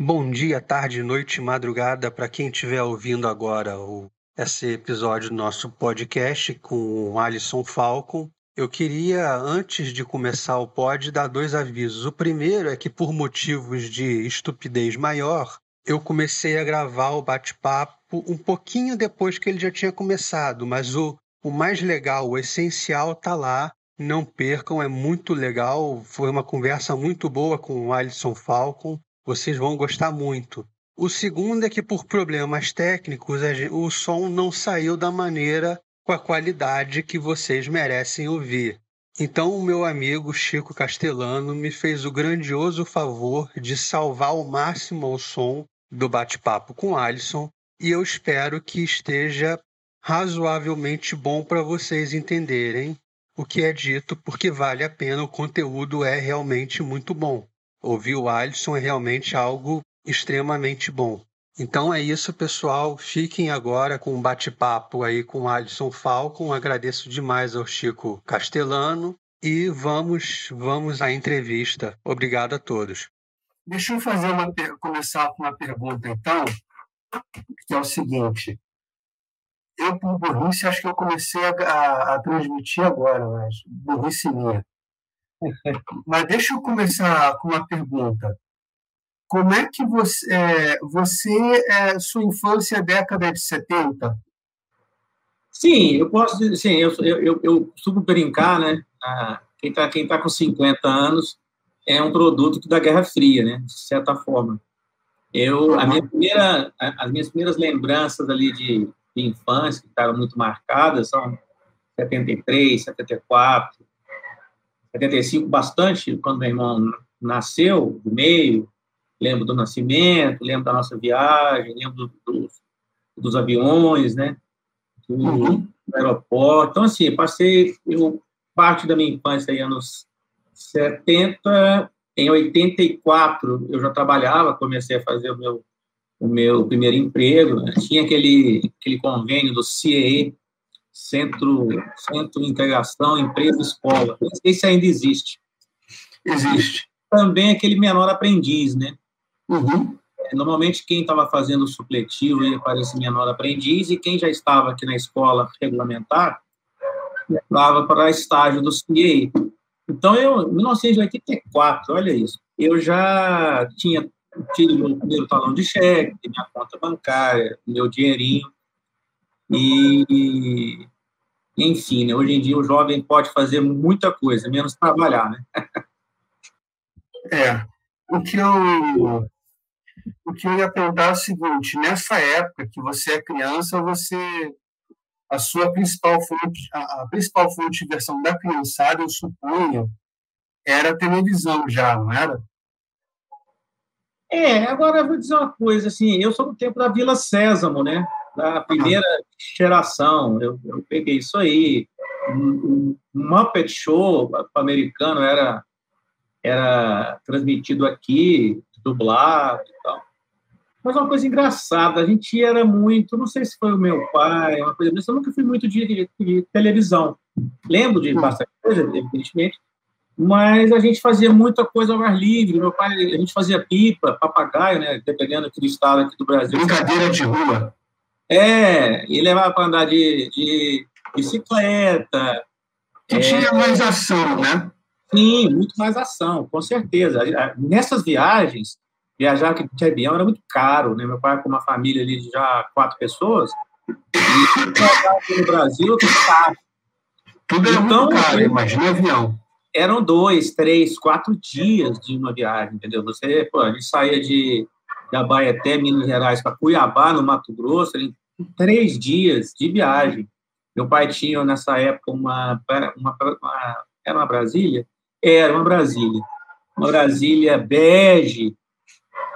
Bom dia, tarde, noite, madrugada para quem estiver ouvindo agora o, esse episódio do nosso podcast com o Alisson Falcon. Eu queria, antes de começar o pod, dar dois avisos. O primeiro é que, por motivos de estupidez maior, eu comecei a gravar o bate-papo um pouquinho depois que ele já tinha começado, mas o, o mais legal, o essencial, tá lá. Não percam, é muito legal. Foi uma conversa muito boa com o Alisson Falcon. Vocês vão gostar muito. O segundo é que, por problemas técnicos, o som não saiu da maneira com a qualidade que vocês merecem ouvir. Então, o meu amigo Chico Castellano me fez o grandioso favor de salvar ao máximo o som do bate-papo com Alisson e eu espero que esteja razoavelmente bom para vocês entenderem o que é dito, porque vale a pena, o conteúdo é realmente muito bom. Ouvir o Alisson é realmente algo extremamente bom. Então é isso, pessoal. Fiquem agora com um bate-papo aí com o Alisson Falcon. Agradeço demais ao Chico Castellano e vamos vamos à entrevista. Obrigado a todos. Deixa eu fazer uma começar com uma pergunta então, que é o seguinte. Eu, por burrice, acho que eu comecei a, a, a transmitir agora, mas burrice minha. Mas deixa eu começar com uma pergunta. Como é que você, é, você é, sua infância é década de 70? Sim, eu posso dizer, sim, eu, eu, eu costumo brincar, né? Ah, quem está quem tá com 50 anos é um produto da Guerra Fria, né? De certa forma. Eu, a minha primeira, as minhas primeiras lembranças ali de, de infância, que estavam muito marcadas, são 73, 74, 75 bastante, quando meu irmão nasceu, do meio, lembro do nascimento, lembro da nossa viagem, lembro dos, dos aviões, né, do, uhum. aeroporto. Então, assim, passei eu, parte da minha infância aí, anos 70, em 84 eu já trabalhava, comecei a fazer o meu, o meu primeiro emprego, né? tinha aquele, aquele convênio do CIE, Centro, Centro de Integração Empresa Escola. Esse ainda existe. Existe. Também aquele menor aprendiz, né? Uhum. É, normalmente, quem estava fazendo o supletivo ia para esse menor aprendiz, e quem já estava aqui na escola regulamentar estava para estágio do CIEI. Então, eu, em 1984, olha isso, eu já tinha tido meu primeiro talão de cheque, minha conta bancária, meu dinheirinho, e, enfim, né, hoje em dia o jovem pode fazer muita coisa, menos trabalhar, né? É. O que eu, o que eu ia perguntar é o seguinte: nessa época que você é criança, você a sua principal fonte, a, a principal fonte de diversão da criançada, eu suponho, era a televisão já, não era? É, agora eu vou dizer uma coisa, assim, eu sou do tempo da Vila Sésamo, né? da primeira geração. Eu, eu peguei isso aí. Um, um Muppet Show americano era, era transmitido aqui, dublado e tal. Mas uma coisa engraçada, a gente era muito, não sei se foi o meu pai, uma coisa, mas eu nunca fui muito de, de, de televisão. Lembro de bastante coisa, evidentemente, mas a gente fazia muita coisa ao ar livre. Meu pai, a gente fazia pipa, papagaio, né? Dependendo do estado aqui do Brasil. Brincadeira de rua. É, e levava para andar de, de bicicleta. Que é, tinha mais ação, né? Sim, muito mais ação, com certeza. Nessas viagens, viajar aqui de avião era muito caro, né? Meu pai com uma família ali de já quatro pessoas, e no Brasil, caro. Tudo era então, muito caro, imagina avião. Eram dois, três, quatro dias de uma viagem, entendeu? Você, pô, a gente saía de da Bahia até Minas Gerais para Cuiabá, no Mato Grosso, em três dias de viagem. Meu pai tinha, nessa época, uma, uma, uma era uma Brasília? Era uma Brasília. Uma Brasília bege,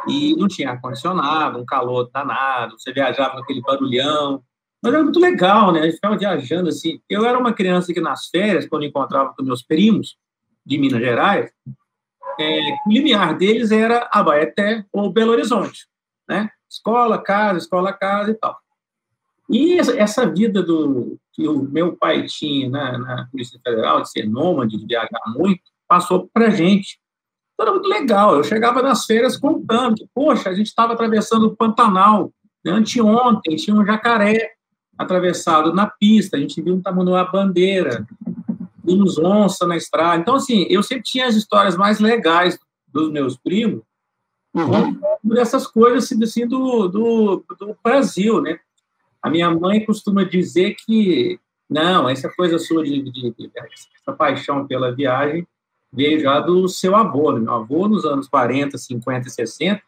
e não tinha ar-condicionado, um calor danado, você viajava com aquele barulhão, mas era muito legal, né? A gente ficava viajando assim. Eu era uma criança que nas férias, quando encontrava com meus primos de Minas Gerais, é, o limiar deles era Abaeté ou Belo Horizonte, né? Escola, casa, escola, casa e tal. E essa vida do que o meu pai tinha na, na Polícia Federal, de ser nômade, de viajar muito, passou para gente. Então, era muito legal. Eu chegava nas feiras contando que, poxa, a gente estava atravessando o Pantanal. Né? Anteontem tinha um jacaré atravessado na pista, a gente viu um tamanho bandeira, vimos onça na estrada. Então, assim, eu sempre tinha as histórias mais legais dos meus primos, uhum. dessas coisas assim, assim, do, do, do Brasil, né? A minha mãe costuma dizer que, não, essa coisa sua de, de, de essa paixão pela viagem veio já do seu avô. Né? Meu avô, nos anos 40, 50 e 60,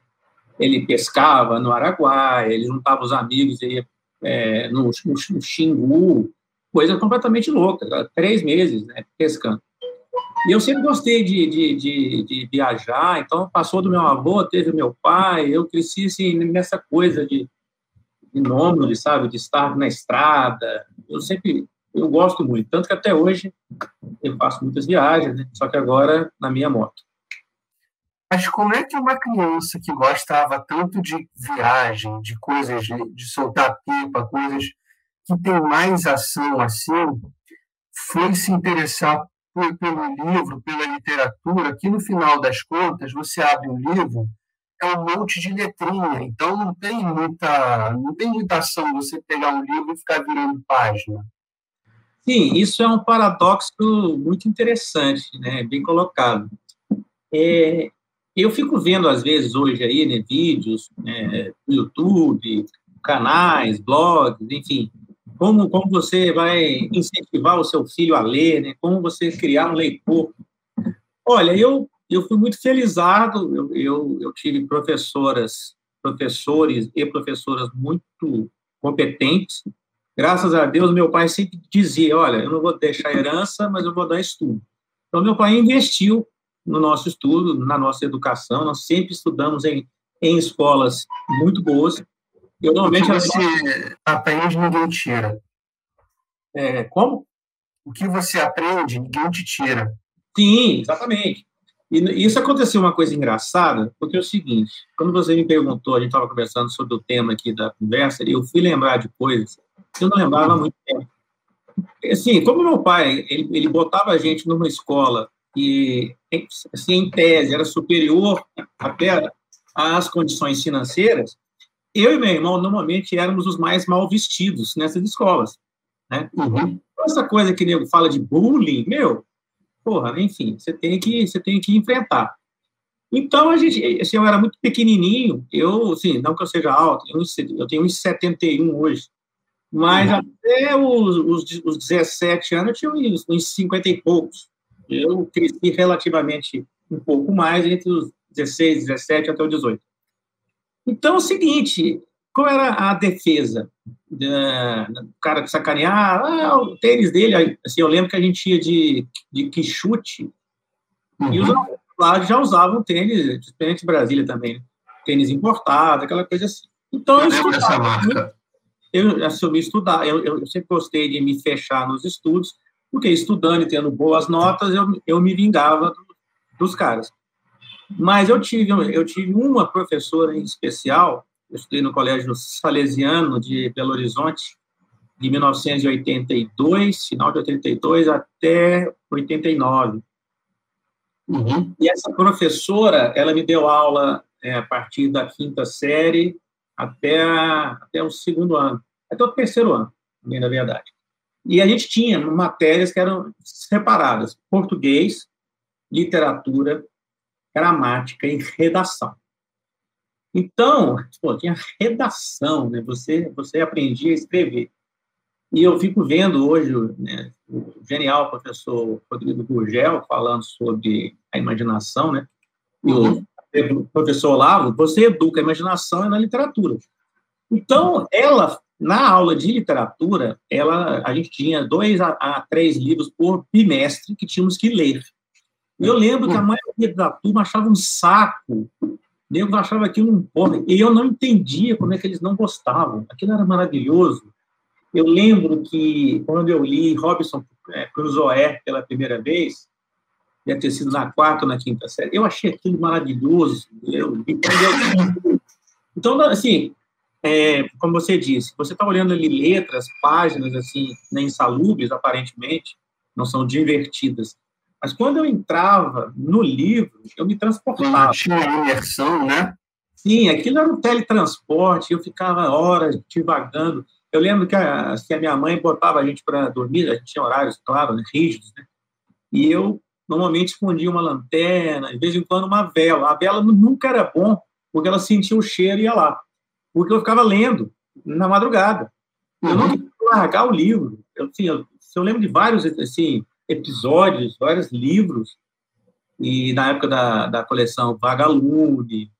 ele pescava no Araguaia, ele juntava os amigos, ia é, no, no, no Xingu, coisa completamente louca, três meses né, pescando. E eu sempre gostei de, de, de, de, viajar, então passou do meu avô, teve meu pai, eu cresci assim, nessa coisa de, de nômade, sabe, de estar na estrada. Eu sempre, eu gosto muito, tanto que até hoje eu faço muitas viagens, né? só que agora na minha moto. Mas como é que uma criança que gostava tanto de viagem, de coisas, de, de soltar pipa, coisas que tem mais ação assim, foi se interessar pelo livro, pela literatura, que no final das contas, você abre um livro, é um monte de letrinha, então não tem muita, não tem muita ação você pegar um livro e ficar virando página. Sim, isso é um paradoxo muito interessante, né? bem colocado. É, eu fico vendo, às vezes, hoje aí, né, vídeos né, YouTube, canais, blogs, enfim, como, como você vai incentivar o seu filho a ler, né? como você criar um leitor. Olha, eu, eu fui muito felizado, eu, eu, eu tive professoras, professores e professoras muito competentes. Graças a Deus, meu pai sempre dizia, olha, eu não vou deixar herança, mas eu vou dar estudo. Então, meu pai investiu no nosso estudo, na nossa educação, nós sempre estudamos em, em escolas muito boas, eu normalmente. O que você aprende, ninguém tira. É, como? O que você aprende, ninguém te tira. Sim, exatamente. E isso aconteceu uma coisa engraçada, porque é o seguinte: quando você me perguntou, a gente estava conversando sobre o tema aqui da conversa, e eu fui lembrar de coisas que eu não lembrava há muito tempo. Assim, como meu pai, ele, ele botava a gente numa escola que, assim, em tese, era superior até às condições financeiras, eu e meu irmão normalmente éramos os mais mal vestidos nessas escolas. Né? Uhum. Essa coisa que nego fala de bullying, meu, porra, enfim, você tem que, você tem que enfrentar. Então, a gente, assim, eu era muito pequenininho, eu, assim, não que eu seja alto, eu tenho uns 71 hoje, mas uhum. até os, os, os 17 anos eu tinha uns, uns 50 e poucos. Eu cresci relativamente um pouco mais entre os 16, 17 até os 18. Então, é o seguinte, qual era a defesa? O cara que sacanear, ah, o tênis dele, assim, eu lembro que a gente ia de, de quichute, uhum. e os lá já usavam tênis, diferente de Brasília também, né? tênis importado, aquela coisa assim. Então, eu, eu estudava. Eu assumi estudar, eu, eu sempre gostei de me fechar nos estudos, porque estudando e tendo boas notas, eu, eu me vingava do, dos caras. Mas eu tive, eu tive uma professora em especial, eu estudei no Colégio Salesiano de Belo Horizonte, de 1982, final de 82 até 89. Uhum. E essa professora, ela me deu aula é, a partir da quinta série até, até o segundo ano, até o terceiro ano, na verdade. E a gente tinha matérias que eram separadas: português, literatura, gramática e redação. Então, pô, tinha redação, né? Você, você aprendia a escrever. E eu fico vendo hoje né, o genial professor Rodrigo Gurgel falando sobre a imaginação, né? E o uhum. professor Olavo, você educa a imaginação na literatura. Então, ela, na aula de literatura, ela, a gente tinha dois a, a três livros por bimestre que tínhamos que ler. Eu lembro que a maioria da turma achava um saco. Eu achava aquilo um. E eu não entendia como é que eles não gostavam. Aquilo era maravilhoso. Eu lembro que, quando eu li Robinson é, Crusoe pela primeira vez, deve ter sido na quarta ou na quinta série, eu achei aquilo maravilhoso. Eu, então, assim, é, como você disse, você está olhando ali letras, páginas, assim, né, insalubres, aparentemente, não são divertidas. Mas quando eu entrava no livro, eu me transportava. Tinha imersão, né? Sim, aquilo era um teletransporte, eu ficava horas divagando. Eu lembro que a, assim, a minha mãe botava a gente para dormir, a gente tinha horários, claro, né, rígidos, né? E eu normalmente escondia uma lanterna, de vez em quando uma vela. A vela nunca era bom, porque ela sentia o cheiro e ia lá. Porque eu ficava lendo na madrugada. Eu não uhum. queria largar o livro. Eu, assim, eu, eu lembro de vários assim, episódios, vários livros, e na época da, da coleção Vagalume,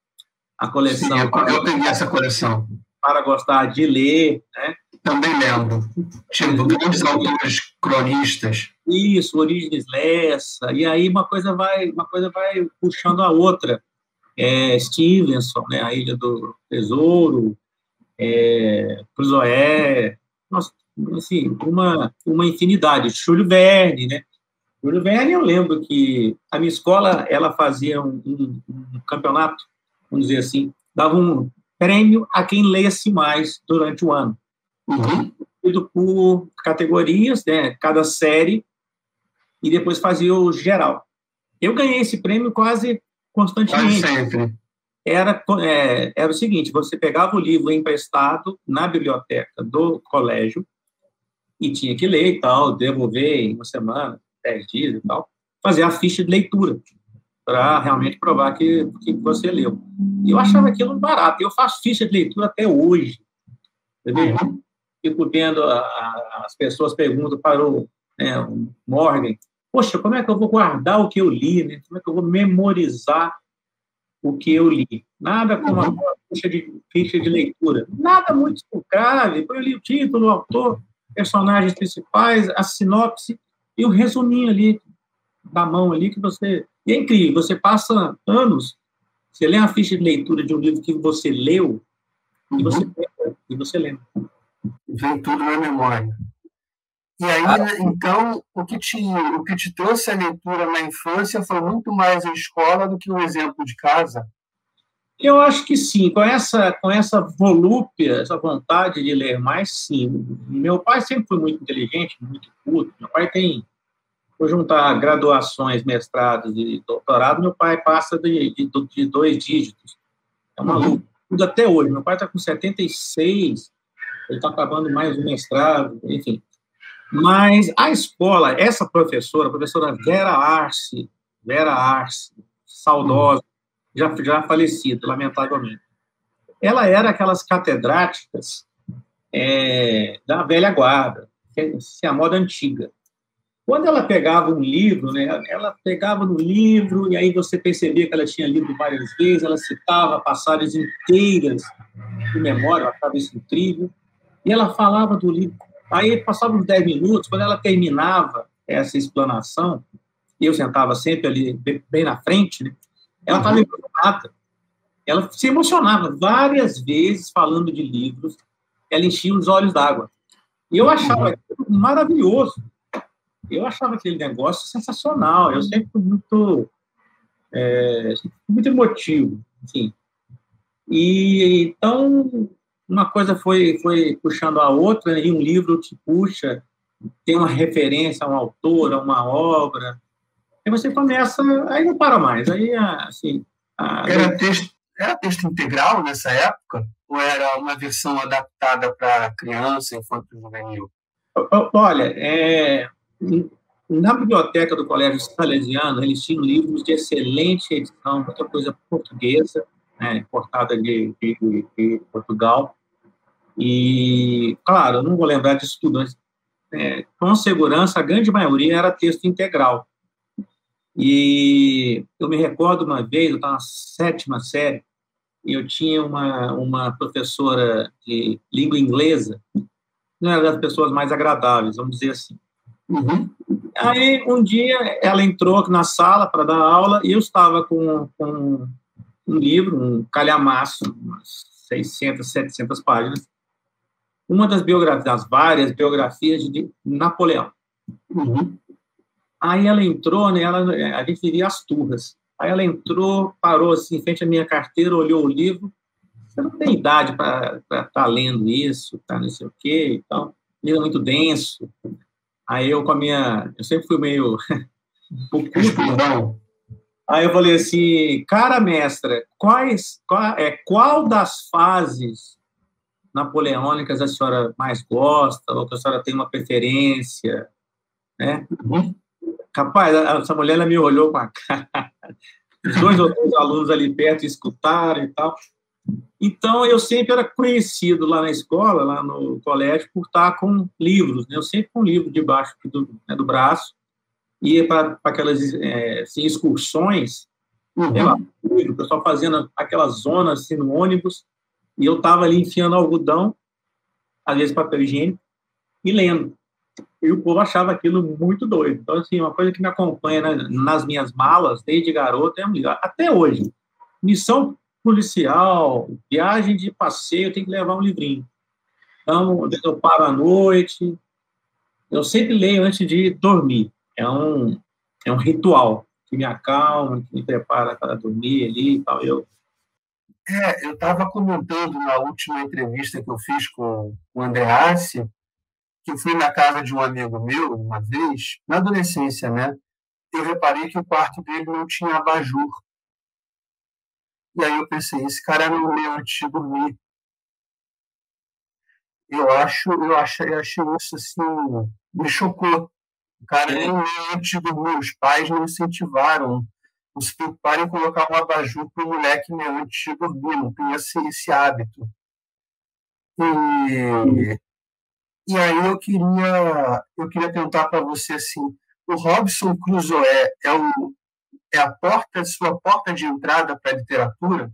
a coleção... Sim, eu, eu peguei essa coleção. Para gostar de ler, né? Também lembro. Tipo, grandes autores cronistas. Isso, Origens Lessa, e aí uma coisa vai, uma coisa vai puxando a outra. É, Stevenson, né, A Ilha do Tesouro, é, Cruzoé, nossa, assim, uma, uma infinidade. Júlio Verne, né? Júlio Verne, eu lembro que a minha escola, ela fazia um, um, um campeonato, vamos dizer assim, dava um prêmio a quem lesse mais durante o ano. Uhum. Por categorias, né? Cada série, e depois fazia o geral. Eu ganhei esse prêmio quase constantemente. Quase sempre. Era, é, era o seguinte: você pegava o livro emprestado na biblioteca do colégio, e tinha que ler e tal, devolver em uma semana, dez dias e tal, fazer a ficha de leitura para realmente provar que, que você leu. E eu achava aquilo barato. Eu faço ficha de leitura até hoje. Entendeu? Fico vendo, a, a, as pessoas perguntam para o, né, o Morgan, poxa, como é que eu vou guardar o que eu li? Né? Como é que eu vou memorizar o que eu li? Nada como uma ficha de, ficha de leitura. Nada muito grave. Eu li o título, o autor, personagens principais, a sinopse e o resuminho ali da mão ali que você... E é incrível, você passa anos, você lê a ficha de leitura de um livro que você leu uhum. e você lembra, e você lembra. Vem tudo na memória. E aí, ah. então, o que, te, o que te trouxe a leitura na infância foi muito mais a escola do que o exemplo de casa? Eu acho que sim, com essa, com essa volúpia, essa vontade de ler mais, sim. Meu pai sempre foi muito inteligente, muito culto. Meu pai tem, por juntar graduações, mestrados e doutorado, meu pai passa de, de, de dois dígitos. É uma uhum. luta. até hoje. Meu pai está com 76, ele está acabando mais um mestrado, enfim. Mas a escola, essa professora, a professora Vera Arce, Vera Arce, saudosa, já, já falecida, lamentavelmente. Ela era aquelas catedráticas é, da velha guarda, que é, é a moda antiga. Quando ela pegava um livro, né, ela pegava no livro e aí você percebia que ela tinha lido várias vezes, ela citava passagens inteiras de memória, eu achava incrível, e ela falava do livro. Aí passava uns 10 minutos, quando ela terminava essa explanação, eu sentava sempre ali bem na frente, né, ela estava emocionada. Ela se emocionava várias vezes falando de livros, ela enchia os olhos d'água. E eu achava maravilhoso. Eu achava aquele negócio sensacional. Eu sempre fui muito, é, muito emotivo, assim. E então uma coisa foi foi puxando a outra e um livro te puxa, tem uma referência a um autor, a uma obra, Aí você começa, aí não para mais. Aí, assim. A... Era, texto, era texto integral nessa época? Ou era uma versão adaptada para criança, infanto juvenil? Olha, é, na biblioteca do Colégio Salesiano, eles tinham livros de excelente edição, muita coisa portuguesa, né, importada de, de, de, Portugal. E, claro, eu não vou lembrar disso tudo, mas é, com segurança, a grande maioria era texto integral. E eu me recordo uma vez, eu estava na sétima série, e eu tinha uma, uma professora de língua inglesa, não era das pessoas mais agradáveis, vamos dizer assim. Uhum. Aí, um dia, ela entrou na sala para dar aula e eu estava com, com um livro, um calhamaço, umas 600, 700 páginas, uma das biografias, das várias biografias de Napoleão. Uhum. Aí ela entrou, né, ela, a gente vivia as turras. Aí ela entrou, parou assim, em frente à minha carteira, olhou o livro, você não tem idade para estar tá lendo isso, tá não sei o quê, então, livro muito denso. Aí eu com a minha, eu sempre fui meio pouco não. Aí eu falei assim, cara mestra, quais, qual, é, qual das fases napoleônicas a senhora mais gosta, ou que a senhora tem uma preferência, né? Uhum. Capaz, essa mulher ela me olhou com a cara. Os dois outros alunos ali perto escutaram e tal. Então, eu sempre era conhecido lá na escola, lá no colégio, por estar com livros. Né? Eu sempre com um livro debaixo do, né, do braço. Ia para aquelas é, assim, excursões, uhum. lá, o pessoal fazendo aquela zona assim, no ônibus, e eu estava ali enfiando algodão, às vezes papel higiênico, e lendo. E o povo achava aquilo muito doido. Então, assim, uma coisa que me acompanha né, nas minhas malas, desde garoto, é um. Até hoje. Missão policial, viagem de passeio, tem que levar um livrinho. Então, eu paro à noite. Eu sempre leio antes de dormir. É um, é um ritual que me acalma, que me prepara para dormir ali e tal. Eu, é, eu estava comentando na última entrevista que eu fiz com o Andreassi, que eu fui na casa de um amigo meu uma vez, na adolescência, né? Eu reparei que o quarto dele não tinha abajur. E aí eu pensei, esse cara não leu antes de dormir. Eu acho, eu achei, achei isso assim, me chocou. O cara nem leu antes de dormir. Os pais não incentivaram se preocuparem em colocar um abajur para o moleque ler antes de dormir, não tem esse, esse hábito. E, e aí eu queria, eu queria perguntar para você assim, o Robson Crusoe é, o, é a porta, sua porta de entrada para a literatura?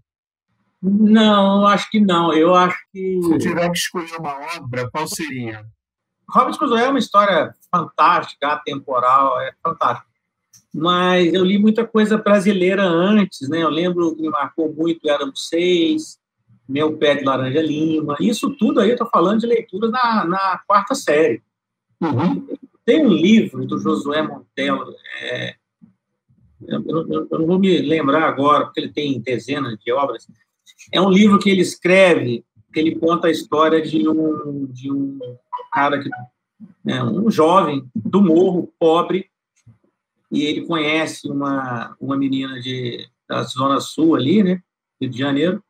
Não, acho que não. Eu acho que. Se eu tiver que escolher uma obra, qual seria? Robson Crusoe é uma história fantástica, atemporal, é fantástico. Mas eu li muita coisa brasileira antes, né? Eu lembro que me marcou muito Éramos Seis, meu Pé de Laranja Lima. Isso tudo aí eu estou falando de leituras na, na quarta série. Uhum. Tem um livro do Josué Montello, é, eu, eu, eu, não vou me lembrar agora, porque ele tem dezenas de obras. É um livro que ele escreve, que ele conta a história de um, de um cara, que, né, um jovem do morro, pobre, e ele conhece uma, uma menina de, da Zona Sul ali, né, Rio de Janeiro,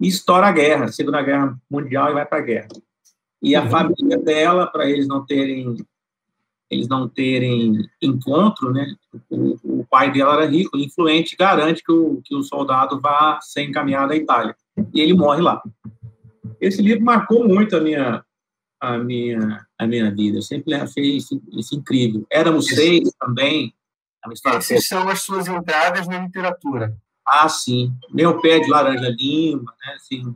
e estoura a guerra, a Segunda Guerra Mundial, e vai para a guerra. E a uhum. família dela, para eles não terem eles não terem encontro, né? O, o, pai dela era rico, influente, garante que o, que o soldado vá ser encaminhado à Itália. E ele morre lá. Esse livro marcou muito a minha a minha a minha vida. Eu sempre achei isso, isso incrível. Éramos seis também. Essas são as suas entradas na literatura. Ah, sim. Meu pé de laranja lima, né? Assim.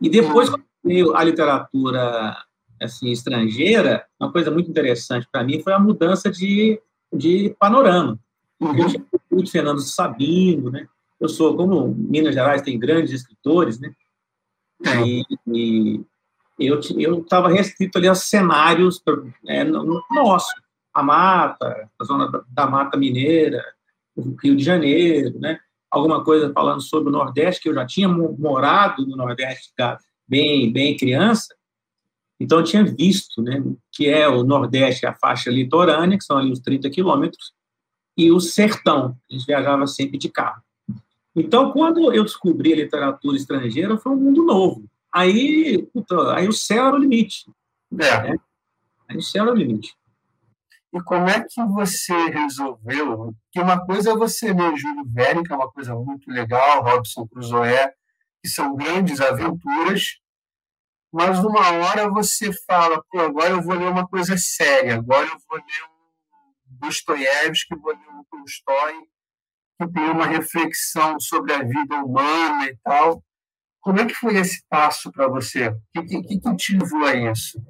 E depois, quando veio a literatura assim, estrangeira, uma coisa muito interessante para mim foi a mudança de, de panorama. Uhum. Eu tinha muito Fernando Sabino, né? Eu sou, como Minas Gerais tem grandes escritores, né? E, e eu estava restrito ali a cenários é, nosso, a mata, a zona da, da mata mineira, o Rio de Janeiro, né? Alguma coisa falando sobre o Nordeste, que eu já tinha morado no Nordeste bem, bem criança, então eu tinha visto, né, que é o Nordeste, a faixa litorânea, que são ali os 30 quilômetros, e o sertão, a gente viajava sempre de carro. Então, quando eu descobri a literatura estrangeira, foi um mundo novo. Aí, puta, aí o céu era o limite. É. Né? Aí o céu era o limite. E como é que você resolveu? Que uma coisa é você ler Júlio Verne, que é uma coisa muito legal, Robson Crusoe, que são grandes aventuras, mas numa hora você fala, pô, agora eu vou ler uma coisa séria, agora eu vou ler um Dostoiévski, vou ler um Tolstói, que tem uma reflexão sobre a vida humana e tal. Como é que foi esse passo para você? O que, que, que, te levou a isso?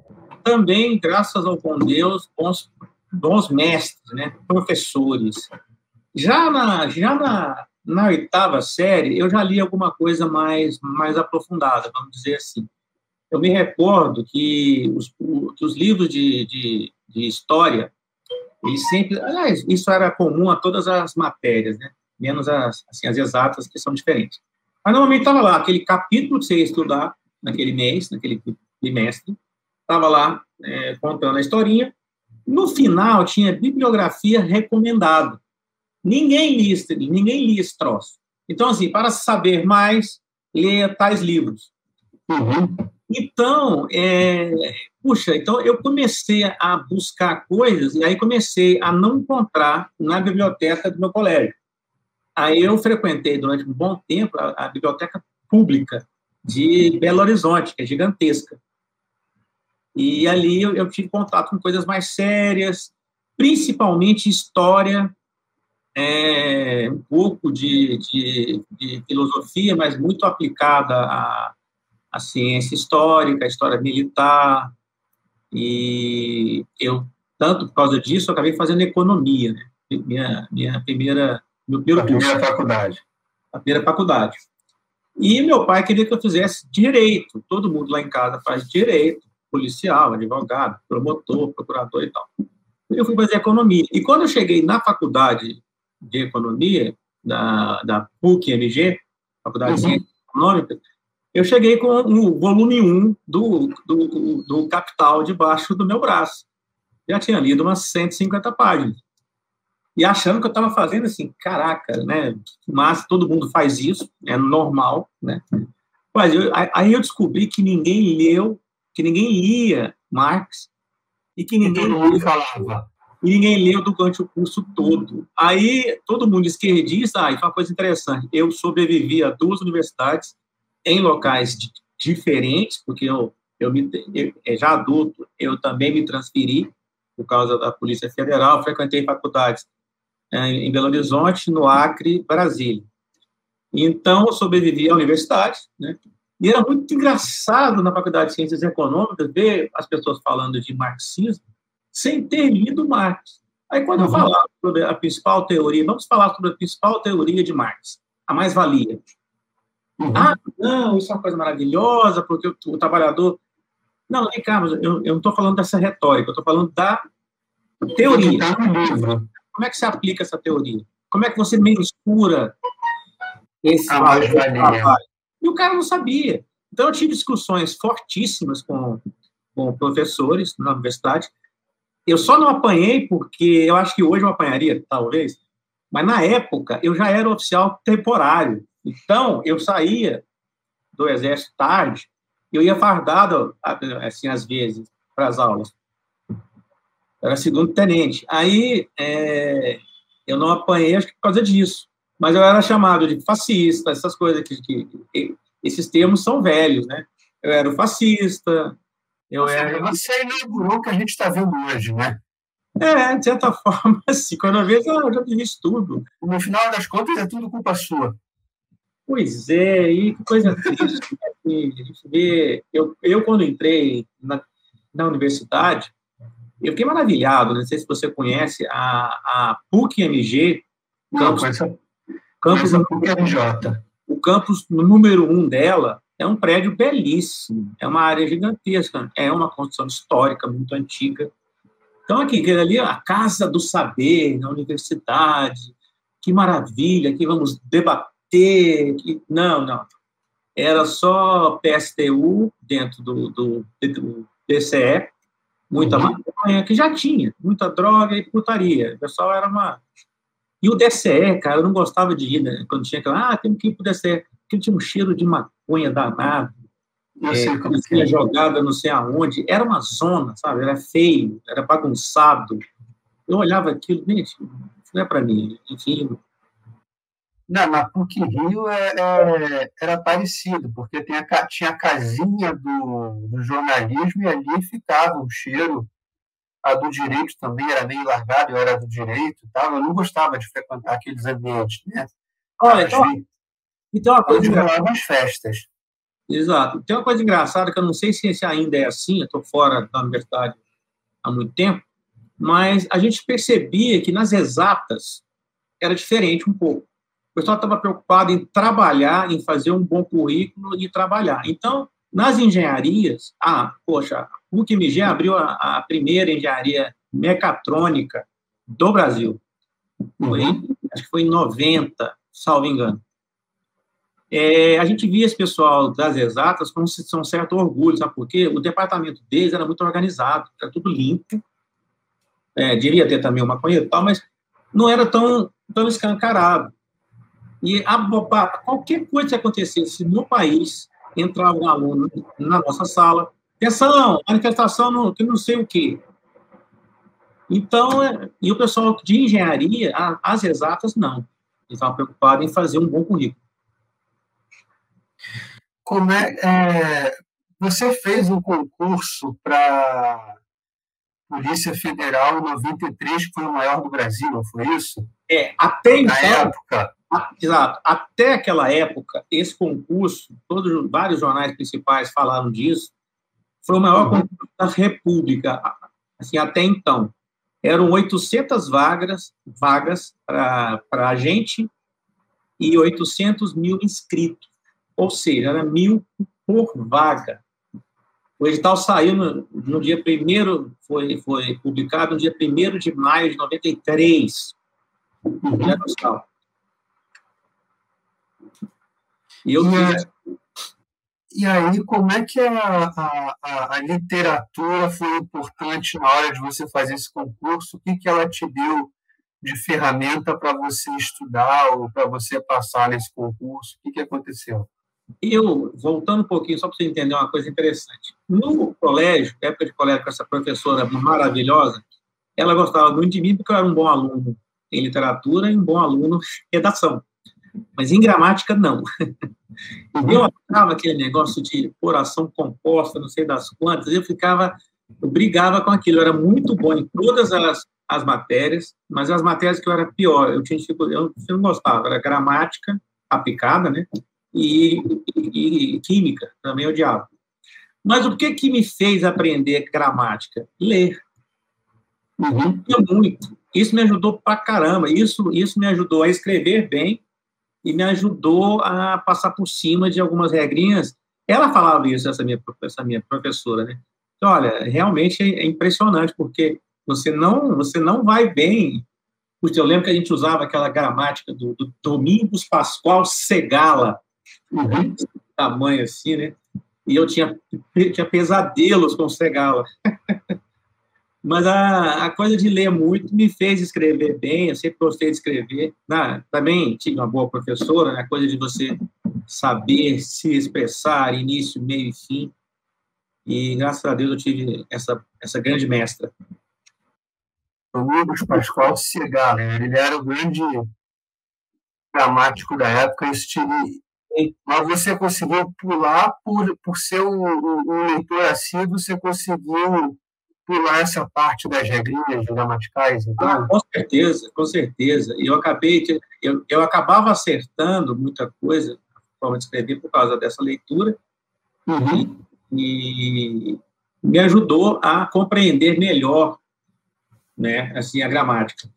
Também, graças ao bom Deus, bons, bons mestres, né? professores. Já na, já na, na oitava série, eu já li alguma coisa mais, mais aprofundada, vamos dizer assim eu me recordo que os, que os livros de, de, de, história, eles sempre, aliás, isso era comum a todas as matérias, né? menos as, assim, as exatas, que são diferentes. Mas normalmente estava lá aquele capítulo que você ia estudar naquele mês, naquele trimestre, estava lá é, contando a historinha. No final tinha bibliografia recomendada. Ninguém lia, ninguém lia esse troço. Então, assim, para saber mais, leia tais livros. Uhum. Então, é, puxa, então eu comecei a buscar coisas e aí comecei a não encontrar na biblioteca do meu colégio. Aí eu frequentei durante um bom tempo a, a biblioteca pública de Belo Horizonte, que é gigantesca. E ali eu, eu tive contato com coisas mais sérias, principalmente história, é, um pouco de, de, de, filosofia, mas muito aplicada à, à ciência histórica, à história militar. E eu, tanto por causa disso, acabei fazendo economia, né? minha, minha primeira, meu primeiro a primeira curso, faculdade. A primeira faculdade. E meu pai queria que eu fizesse direito. Todo mundo lá em casa faz direito, policial, advogado, promotor, procurador e tal. Eu fui fazer economia. E quando eu cheguei na faculdade de Economia, da, da PUC-MG, Faculdade uhum. de Ciências Econômicas, eu cheguei com o volume 1 do, do, do Capital debaixo do meu braço. Já tinha lido umas 150 páginas. E achando que eu estava fazendo assim, caraca, né? Mas todo mundo faz isso, é normal, né? Mas eu, aí eu descobri que ninguém leu, que ninguém lia Marx e que ninguém lia, falava e ninguém leu durante o curso todo. Aí, todo mundo esquerdista, aí foi uma coisa interessante, eu sobrevivi a duas universidades em locais diferentes, porque eu, eu, me, eu, é, já adulto, eu também me transferi por causa da Polícia Federal, frequentei faculdades é, em Belo Horizonte, no Acre, Brasília. Então, eu sobrevivi à universidade, né? E era muito engraçado na Faculdade de Ciências Econômicas ver as pessoas falando de marxismo, sem ter lido Marx. Aí, quando uhum. eu falar sobre a principal teoria, vamos falar sobre a principal teoria de Marx, a mais-valia. Uhum. Ah, não, isso é uma coisa maravilhosa, porque o, o trabalhador. Não, vem cá, eu, eu não estou falando dessa retórica, eu estou falando da teoria. Como é que se aplica essa teoria? Como é que você mensura esse trabalho? E o cara não sabia. Então, eu tive discussões fortíssimas com, com professores na universidade, eu só não apanhei porque eu acho que hoje eu apanharia, talvez, mas na época eu já era oficial temporário. Então, eu saía do exército tarde, eu ia fardado, assim, às vezes, para as aulas. Era segundo tenente. Aí, é, eu não apanhei, acho que por causa disso. Mas eu era chamado de fascista, essas coisas que, que, esses termos são velhos, né? Eu era o fascista, eu era... Você inaugurou o que a gente está vendo hoje, né? É, de certa forma, assim, quando eu vejo, eu já vi isso tudo. No final das contas, é tudo culpa sua. Pois é, e que coisa triste. Né, a gente vê, eu, eu quando entrei na, na universidade, eu fiquei maravilhado, não sei se você conhece, a, a PUC-MG, campus, campus. O campus número um dela é um prédio belíssimo, é uma área gigantesca, é uma construção histórica muito antiga. Então, aqui, ali, a Casa do Saber, na universidade, que maravilha, aqui vamos debater. Que... Não, não. Era só PSTU dentro do, do, do PCE, muita uhum. maconha, que já tinha, muita droga e putaria. O pessoal era uma. E o DCE, cara, eu não gostava de ir, né? Quando tinha aquela, ah, temos que ir para o DCE porque tinha um cheiro de maconha danado, é, como é. jogada não sei aonde, era uma zona, sabe, era feio, era bagunçado, eu olhava aquilo, gente, não é para mim, enfim... Não, mas PUC Rio é, é, era parecido, porque tem a, tinha a casinha do, do jornalismo e ali ficava o cheiro a do direito também era meio largado, eu era do direito e tal. Eu não gostava de frequentar aqueles ambientes, né? Olha, então, então, uma coisa engraçada. festas. Exato. Tem uma coisa engraçada que eu não sei se ainda é assim, eu estou fora da universidade há muito tempo, mas a gente percebia que nas exatas era diferente um pouco. O pessoal estava preocupado em trabalhar, em fazer um bom currículo e trabalhar. Então, nas engenharias, ah, poxa, o UQMG abriu a, a primeira engenharia mecatrônica do Brasil. Foi, uhum. Acho que foi em 90, salvo engano. é, a gente via esse pessoal das exatas com um certo orgulho, sabe por quê? O departamento deles era muito organizado, era tudo limpo, é, devia ter também uma maconha e tal, mas não era tão, tão escancarado. E a, qualquer coisa que acontecesse no país, entrava um aluno na nossa sala, atenção, manifestação no, que não sei o quê. Então, é, e o pessoal de engenharia, as exatas, não. Eles estavam preocupados em fazer um bom currículo. Como é, é você fez um concurso para Polícia Federal 93, que foi o maior do Brasil, não foi isso? É, até então, Na época. Exato. Até aquela época, esse concurso, todos vários jornais principais falaram disso, foi o maior uhum. concurso da República, assim, até então. Eram 800 vagas, vagas para a gente e 800 mil inscritos. Ou seja, era mil por vaga. O edital saiu no, no dia 1 foi, foi publicado no dia 1 de maio de 93. Uhum. E eu e, e aí, como é que a, a, a, literatura foi importante na hora de você fazer esse concurso? O que, que ela te deu de ferramenta para você estudar ou para você passar nesse concurso? O que, que aconteceu? Eu, voltando um pouquinho, só para você entender uma coisa interessante. No colégio, época de colégio com essa professora maravilhosa, ela gostava muito de mim porque eu era um bom aluno em literatura e um bom aluno em redação. Mas em gramática, não. Eu achava aquele negócio de oração composta, não sei das quantas, eu ficava, eu brigava com aquilo. Eu era muito bom em todas as, as matérias, mas as matérias que eu era pior, eu tinha eu não gostava, era gramática aplicada, né? e, e, e química, também odiava. Mas o que que me fez aprender gramática? Ler. Uhum. muito. Isso me ajudou pra caramba. Isso, isso me ajudou a escrever bem e me ajudou a passar por cima de algumas regrinhas. Ela falava isso, essa minha, essa minha professora, né? Então, olha, realmente é impressionante, porque você não, você não vai bem. Eu lembro que a gente usava aquela gramática do, do Domingos Pascoal Segala uhum. tamanho assim, né? E eu tinha, tinha pesadelos com Segala. Mas a, a coisa de ler muito me fez escrever bem, eu sempre gostei de escrever. Também tive uma boa professora, né? a coisa de você saber se expressar, início, meio e fim. E graças a Deus eu tive essa, essa grande mestra. Domingos Pascoal Segala, ele era o grande gramático da época, mas você conseguiu pular por, por ser um, um, leitor assíduo, você conseguiu pular essa parte das regrinhas gramaticais, então? Ah, com certeza, com certeza. E eu acabei, eu, eu acabava acertando muita coisa, forma de escrever por causa dessa leitura, uhum. e, e, me ajudou a compreender melhor, né, assim, a gramática.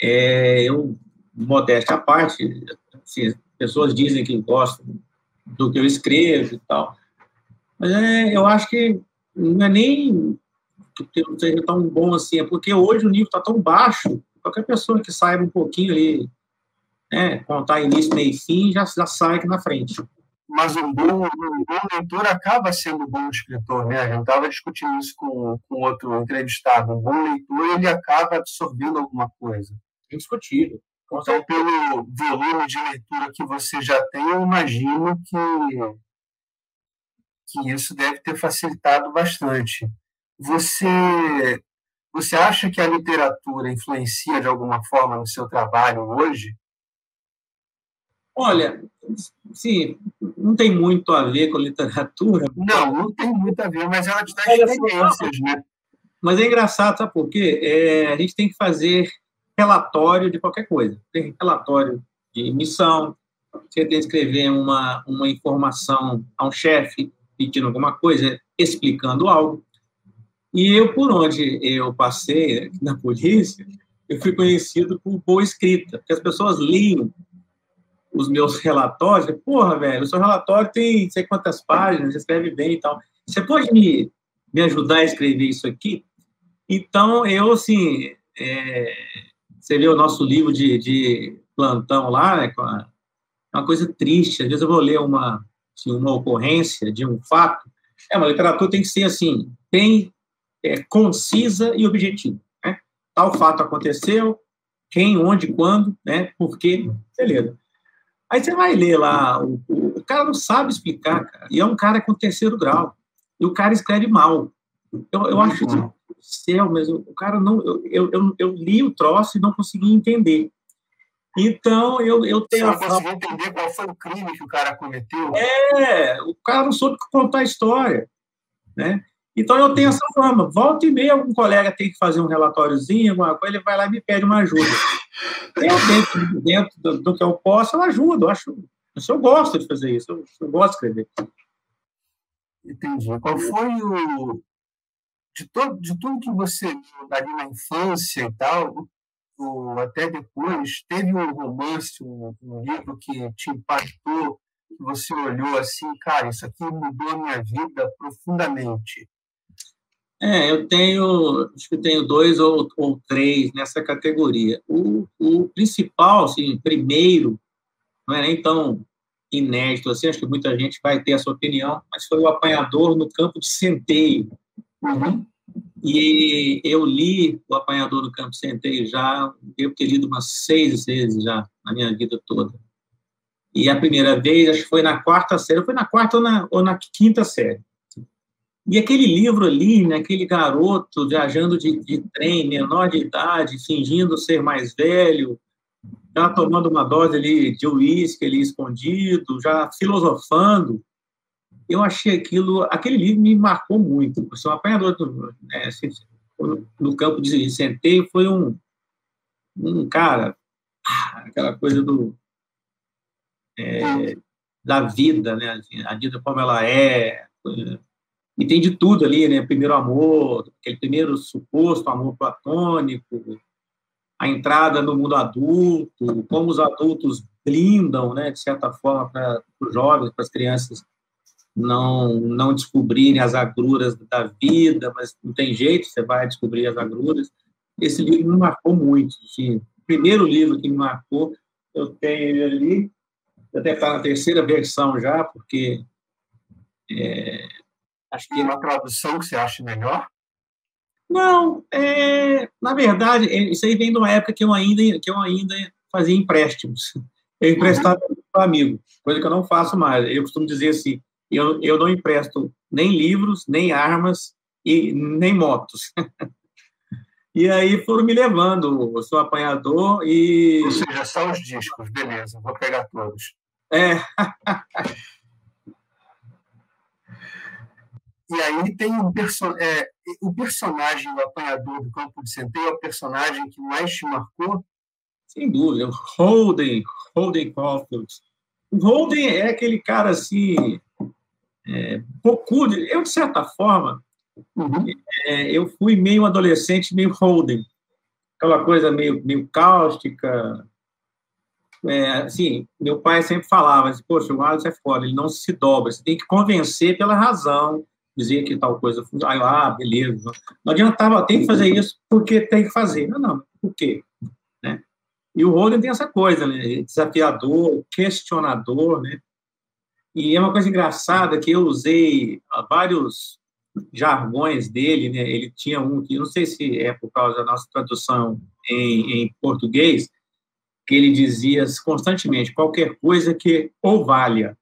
É, eu, modéstia à parte, assim, pessoas dizem que gostam do que eu escrevo e tal. Mas é, eu acho que não é nem porque não seja tão bom assim, é porque hoje o nível está tão baixo, qualquer pessoa que saiba um pouquinho ali, né, contar início, meio e fim, já, já sai aqui na frente. Mas um bom, um bom leitor acaba sendo um bom escritor, né? A gente estava discutindo isso com, com outro entrevistado. Um bom leitor, ele acaba absorvendo alguma coisa. Indiscutível. Então, pelo volume de leitura que você já tem, eu imagino que, que isso deve ter facilitado bastante. Você, você acha que a literatura influencia de alguma forma no seu trabalho hoje? Olha, sim, não tem muito a ver com literatura. Não, não tem muito a ver, mas ela te dá experiências, né? Mas é engraçado, sabe por quê? É, a gente tem que fazer relatório de qualquer coisa. Tem relatório de missão, você tem que escrever uma, uma informação a um chefe pedindo alguma coisa, explicando algo. E eu, por onde eu passei na polícia, eu fui conhecido por boa escrita, porque as pessoas liam os meus relatórios, porra, velho, o seu relatório tem sei quantas páginas, escreve bem e tal. Você pode me, me ajudar a escrever isso aqui? Então, eu, assim, é, você vê o nosso livro de, de plantão lá, né, a, uma coisa triste. Às vezes eu vou ler uma, assim, uma ocorrência de um fato. É, uma literatura tem que ser assim, bem é, concisa e objetiva. Né? Tal fato aconteceu, quem, onde, quando, né? Por quê, beleza. Aí você vai ler lá, o, o, o, cara não sabe explicar, cara, e é um cara com terceiro grau, e o cara escreve mal. Eu, eu acho que, céu, mas o cara não, eu, eu, eu, li o troço e não consegui entender. Então, eu, eu tenho. Você não conseguiu entender qual foi o crime que o cara cometeu? É, o cara não soube contar a história. Né? Então, eu tenho essa forma. Volta e meia, algum colega tem que fazer um relatóriozinho, alguma coisa, ele vai lá e me pede uma ajuda. Eu, dentro, dentro do, do, que eu posso, eu ajudo. Eu, acho, eu gosto de fazer isso, eu, eu gosto de escrever. Entendi. Qual foi o. De, todo, de tudo que você ali na infância e tal, ou até depois, teve um romance, um, um livro que te impactou, que você olhou assim, cara, isso aqui mudou a minha vida profundamente? É, eu tenho, acho que tenho dois ou, ou três nessa categoria. O, o principal, assim, primeiro, não é nem tão inédito assim, acho que muita gente vai ter a sua opinião, mas foi o apanhador no campo de centeio. Uhum. E eu li o apanhador no campo de centeio já, devo ter lido umas seis vezes já na minha vida toda. E a primeira vez, acho que foi na quarta série, foi na quarta ou na, ou na quinta série. E aquele livro ali, né, aquele garoto viajando de, de trem, menor de idade, fingindo ser mais velho, já tomando uma dose ali de uísque ali escondido, já filosofando. Eu achei aquilo, aquele livro me marcou muito. Eu sou um apanhador do, né, assim, no campo de centeio, foi um, um cara, aquela coisa do é, da vida, né? Assim, a vida como ela é, e tem de tudo ali, né? Primeiro amor, aquele primeiro suposto amor platônico, a entrada no mundo adulto, como os adultos blindam, né, de certa forma, para os jovens, para as crianças não não descobrirem as agruras da vida, mas não tem jeito, você vai descobrir as agruras. Esse livro me marcou muito. Assim, o primeiro livro que me marcou, eu tenho ele ali, até está na terceira versão já, porque é, Acho que uma tradução que você acha melhor? Não, é, na verdade, é, isso aí vem de uma época que eu ainda, que eu ainda fazia empréstimos. Eu emprestava uhum. para amigo, coisa que eu não faço mais. Eu costumo dizer assim, eu, eu não empresto nem livros, nem armas e nem motos. e aí foram me levando, eu sou apanhador e... Ou seja, só os discos, beleza, vou pegar todos. É. E aí tem um perso é, o personagem do apanhador do campo de centeio é o personagem que mais te marcou? Sem dúvida, Holden, Holden Caulfield. O Holden é aquele cara assim, é, pouco, eu de certa forma, uhum. é, eu fui meio adolescente, meio Holden, aquela coisa meio, meio cáustica, é, assim, meu pai sempre falava assim, poxa, o Alisson é foda, ele não se dobra, você tem que convencer pela razão, dizia que tal coisa ah, beleza. Não adiantava, tem que fazer isso porque tem que fazer. Não, não, por quê? Né? E o Holden tem essa coisa, né? Desafiador, questionador, né? E é uma coisa engraçada que eu usei vários jargões dele, né? Ele tinha um que, não sei se é por causa da nossa tradução em, em português, que ele dizia constantemente qualquer coisa que ou valha,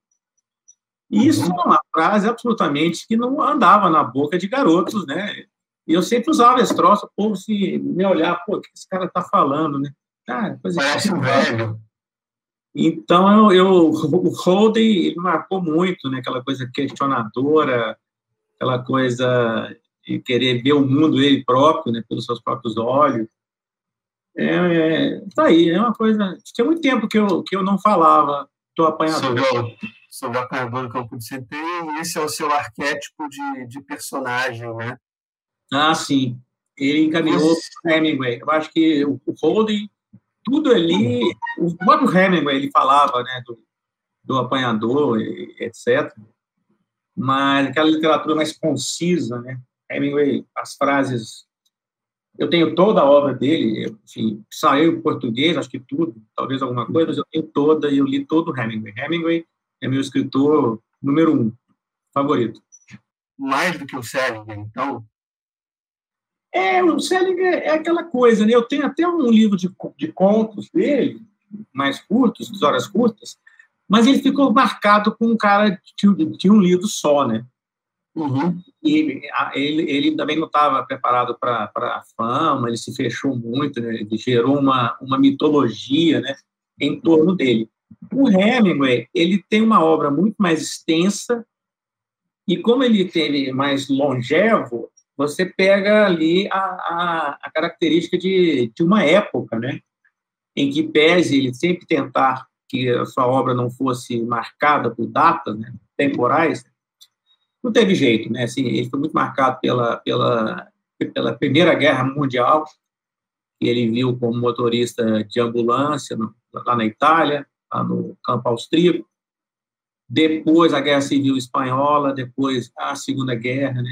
isso é uma frase absolutamente que não andava na boca de garotos, né? E eu sempre usava esse troço, o povo se me olhar, pô, o que esse cara tá falando, né? Ah, coisa Parece um velho. Então, eu, eu, o Holden ele marcou muito, né? Aquela coisa questionadora, aquela coisa de querer ver o mundo ele próprio, né? Pelos seus próprios olhos. É, é, tá aí, é uma coisa... Tinha muito tempo que eu, que eu não falava do apanhador sobre apanhador do campo de centeio, e esse é o seu arquétipo de, de personagem, né? Ah, sim. Ele encaminhou o Hemingway. Eu acho que o, o Holden, tudo ali, o próprio Hemingway, ele falava, né, do, do apanhador, etc. Mas aquela literatura mais concisa, né? Hemingway, as frases Eu tenho toda a obra dele, enfim, saiu em português, acho que tudo, talvez alguma coisa, mas eu tenho toda e eu li todo o Hemingway. Hemingway é meu escritor número um, favorito. Mais do que o Selinger, então? É, o Selinger é aquela coisa, né? Eu tenho até um livro de, de contos dele, mais curtos, de horas curtas, mas ele ficou marcado com um cara de, de um livro só, né? Uhum. E ele, ele também não estava preparado para a fama, ele se fechou muito, né? ele gerou uma, uma mitologia né? em torno dele. O Hemingway ele tem uma obra muito mais extensa e como ele teve mais longevo, você pega ali a, a, a característica de, de uma época, né? em que pese ele sempre tentar que a sua obra não fosse marcada por datas né, temporais, não teve jeito, né? Assim, ele foi muito marcado pela, pela, pela Primeira Guerra Mundial, que ele viu como motorista de ambulância no, lá na Itália, lá no campo austríaco. Depois a Guerra Civil Espanhola, depois a Segunda Guerra, né?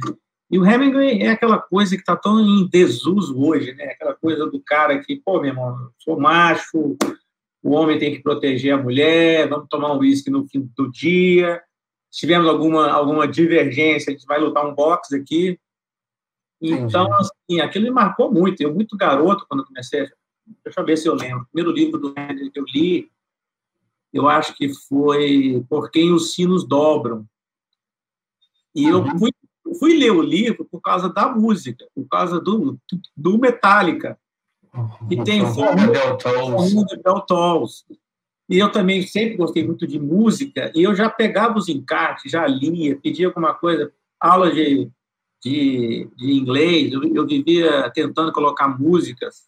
E o Hemingway é aquela coisa que está tão em desuso hoje, né? Aquela coisa do cara que, pô, meu irmão, sou macho, o homem tem que proteger a mulher, vamos tomar um uísque no fim do dia, se tivermos alguma, alguma divergência, a gente vai lutar um boxe aqui. Então, assim, aquilo me marcou muito. Eu, muito garoto, quando comecei, deixa eu ver se eu lembro. O primeiro livro do Henry que eu li, eu acho que foi Por Quem os Sinos Dobram. E eu uhum. fui, fui ler o livro por causa da música, por causa do, do Metallica. E tem o Bell Tolls. E eu também sempre gostei muito de música, e eu já pegava os encartes, já lia, pedia alguma coisa, aula de, de, de inglês, eu, eu, vivia tentando colocar músicas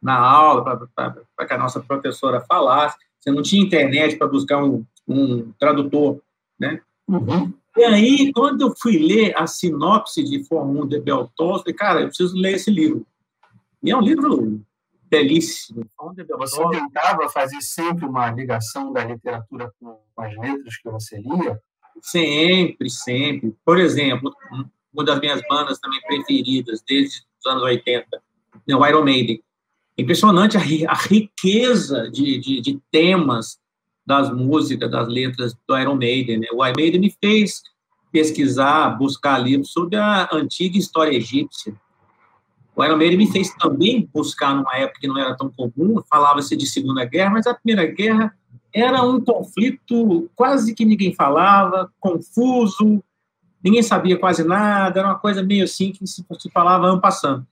na aula para que a nossa professora falasse. Você não tinha internet para buscar um, um tradutor, né? Uhum. E aí, quando eu fui ler a sinopse de Fórmula 1 de Beltos, falei, cara, eu preciso ler esse livro. E é um livro belíssimo. Você tentava fazer sempre uma ligação da literatura com as letras que você lia? Sempre, sempre. Por exemplo, uma das minhas bandas também preferidas desde os anos 80, o Iron Maiden. Impressionante a, a riqueza de, de, de, temas das músicas, das letras do Iron Maiden. Né? O Iron Maiden me fez pesquisar, buscar livros sobre a antiga história egípcia. O Iron Maiden me fez também buscar numa época que não era tão comum, falava-se de Segunda Guerra, mas a Primeira Guerra era um conflito quase que ninguém falava, confuso, ninguém sabia quase nada, era uma coisa meio assim que se, se falava ano passando.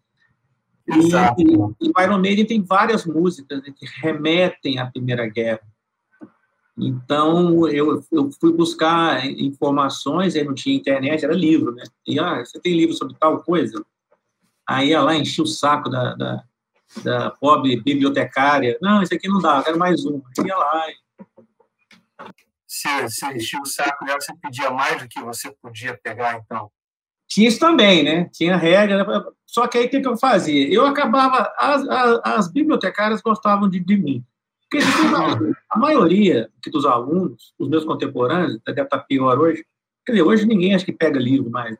E, e, e, o Iron Maiden tem várias músicas né, que remetem à Primeira Guerra. Então, eu, eu fui buscar informações, aí não tinha internet, era livro, né? E, ah, você tem livro sobre tal coisa? Aí ia lá, enchia o saco da, da, da pobre bibliotecária. Não, esse aqui não dá, quero mais um. Aí ia lá. Se, se enchia o saco dela, você pedia mais do que você podia pegar, então? Tinha isso também, né? Tinha regra. Né? Só que aí o que, eu fazia? Eu acabava. As, as, as bibliotecárias gostavam de, de mim. Porque a maioria dos alunos, os meus contemporâneos, deve estar pior hoje, quer dizer, hoje ninguém acha que pega livro mais.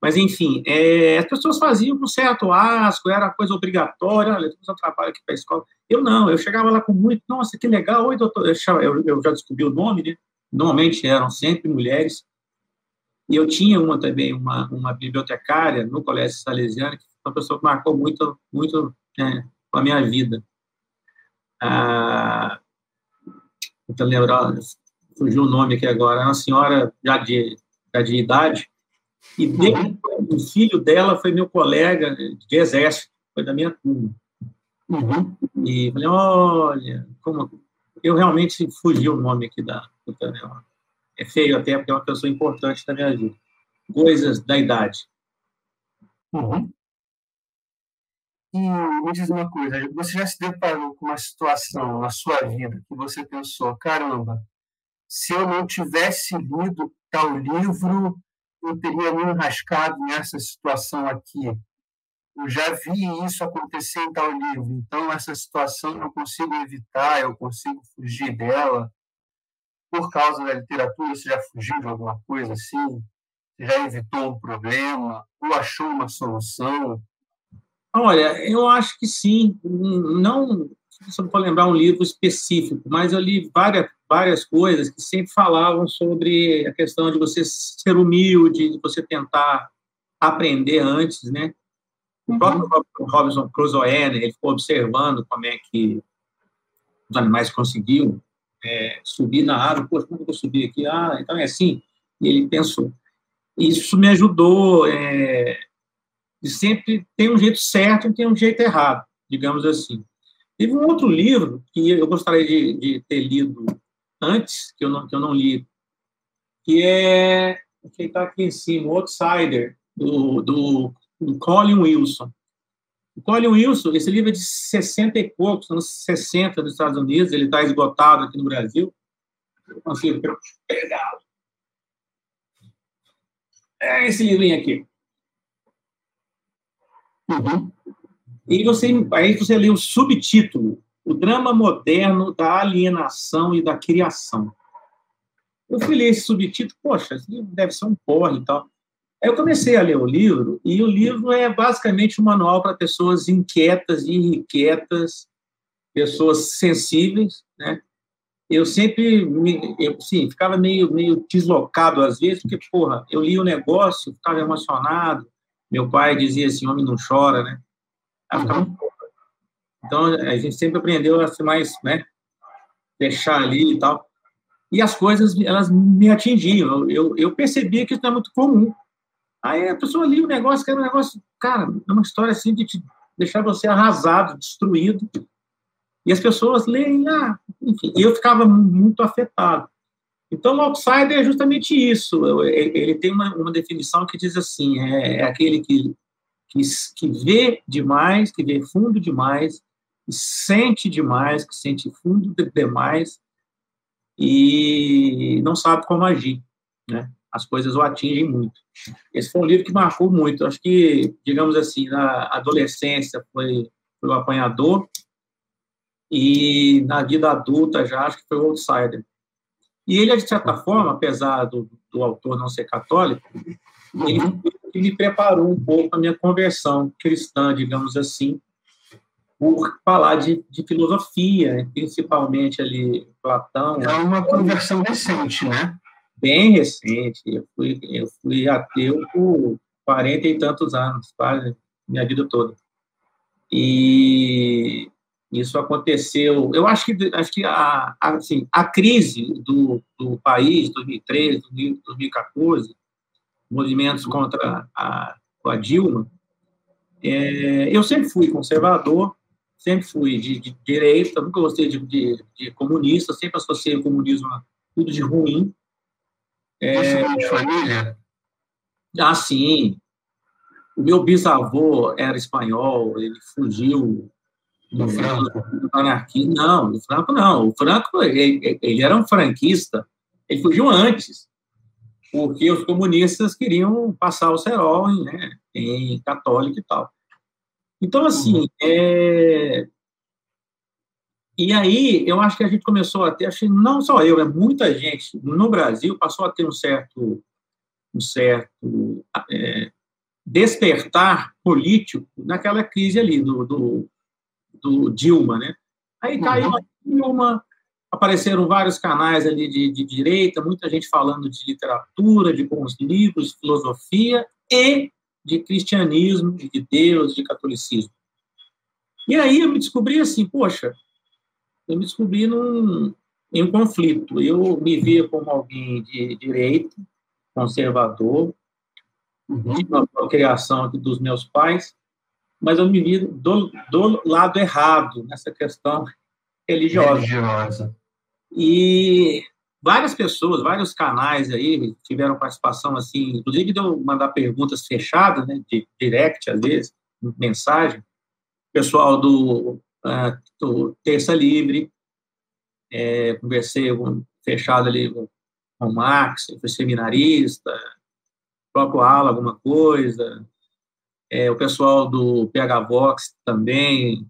Mas, enfim, é, as pessoas faziam com certo asco, era coisa obrigatória, olha, trabalho aqui para a escola. Eu não, eu chegava lá com muito, nossa, que legal, oi, doutor, eu, eu já descobri o nome, né? Normalmente eram sempre mulheres. E eu tinha uma também, uma, uma bibliotecária no Colégio Salesiano, que foi uma pessoa que marcou muito, muito é, com a minha vida. Ah, então, lembrar, fugiu o nome aqui agora, é uma senhora já de, já de idade, e uhum. o filho dela foi meu colega de exército, foi da minha turma. Uhum. E falei, olha, como eu realmente fugi o nome aqui da Tanel. É feio até, porque é uma pessoa importante da minha vida. Coisas da idade. Uhum. E me diz uma coisa, você já se deparou com uma situação na sua vida que você pensou, caramba, se eu não tivesse lido tal livro, eu teria me enrascado nessa situação aqui. Eu já vi isso acontecer em tal livro, então essa situação eu consigo evitar, eu consigo fugir dela. Por causa da literatura, você já fugiu de alguma coisa assim? Já evitou um problema? Ou achou uma solução? Olha, eu acho que sim. Não, eu for lembrar um livro específico, mas eu li várias, várias coisas que sempre falavam sobre a questão de você ser humilde, de você tentar aprender antes, né? O uhum. próprio Robinson Crusoe, né, ele ficou observando como é que os animais conseguiam é, subir na árvore. Poxa, como eu vou subir aqui? Ah, então é assim. E ele pensou. Isso me ajudou é, de sempre tem um jeito certo e tem um jeito errado, digamos assim. Teve um outro livro que eu gostaria de, de ter lido antes, que eu não, que eu não li, que é que está aqui em cima, Outsider, do, do, do Colin Wilson. O Colin Wilson, esse livro é de 60 e poucos, anos 60 dos Estados Unidos, ele está esgotado aqui no Brasil. Eu consigo pegar. É esse livrinho aqui. Uhum. E você, aí você lê o subtítulo, O Drama Moderno da Alienação e da Criação. Eu fui ler esse subtítulo, poxa, esse livro deve ser um porre e tal. Aí eu comecei a ler o livro, e o livro é basicamente um manual para pessoas inquietas e irrequietas, pessoas sensíveis, né? Eu sempre, me, eu, sim, ficava meio, meio deslocado às vezes, porque, porra, eu li o negócio, ficava emocionado, meu pai dizia assim, homem não chora, né? Então, a gente sempre aprendeu a ser mais, né, deixar ali e tal. E as coisas, elas me atingiam. Eu, eu, eu percebia que isso não é muito comum. Aí a pessoa lia o negócio, que era um negócio, cara, é uma história assim de te deixar você arrasado, destruído. E as pessoas leem, ah, enfim. E eu ficava muito afetado. Então, o outsider é justamente isso. Ele tem uma, uma definição que diz assim: é, é aquele que que, que vê demais, que vê fundo demais, que sente demais, que sente fundo demais e não sabe como agir, né? As coisas o atingem muito. Esse foi um livro que marcou muito. Acho que, digamos assim, na adolescência foi, foi o apanhador e na vida adulta já acho que foi o outsider. E ele, de certa forma, apesar do, do autor não ser católico, ele uhum que me preparou um pouco a minha conversão cristã, digamos assim, por falar de, de filosofia, principalmente ali Platão. É uma conversão recente, né? Bem recente. Eu fui, eu fui ateu por quarenta e tantos anos, quase minha vida toda. E isso aconteceu. Eu acho que, acho que a, a, assim, a crise do, do país, 2013, 2014, movimentos contra a, a Dilma, é, eu sempre fui conservador, sempre fui de, de direita, nunca gostei de, de, de, comunista, sempre associei o comunismo a tudo de ruim. É, de família? Ah, sim. O meu bisavô era espanhol, ele fugiu do Franco. Não, do Franco não. O Franco, ele, ele era um franquista. Ele fugiu antes porque os comunistas queriam passar o cerol em, né, em católico e tal. Então, assim, uhum. é... e aí eu acho que a gente começou a ter, acho que não só eu, é muita gente no Brasil passou a ter um certo, um certo é, despertar político naquela crise ali do, do, do Dilma, né? Aí caiu uhum. a Dilma, apareceram vários canais ali de, de direita, muita gente falando de literatura, de bons livros, de filosofia e de cristianismo, de Deus, de catolicismo. E aí eu me descobri assim, poxa, eu me descobri num, em um conflito. Eu me via como alguém de direito, conservador, uhum. de uma criação dos meus pais, mas eu me vi do, do lado errado nessa questão religiosa. religiosa. E várias pessoas, vários canais aí tiveram participação, assim, inclusive de eu mandar perguntas fechadas, né, de direct, às vezes, mensagem. Pessoal do, do Terça Livre, é, conversei com, fechado ali com o Max, foi seminarista, o próprio Ala, alguma coisa, é, o pessoal do PH Vox também,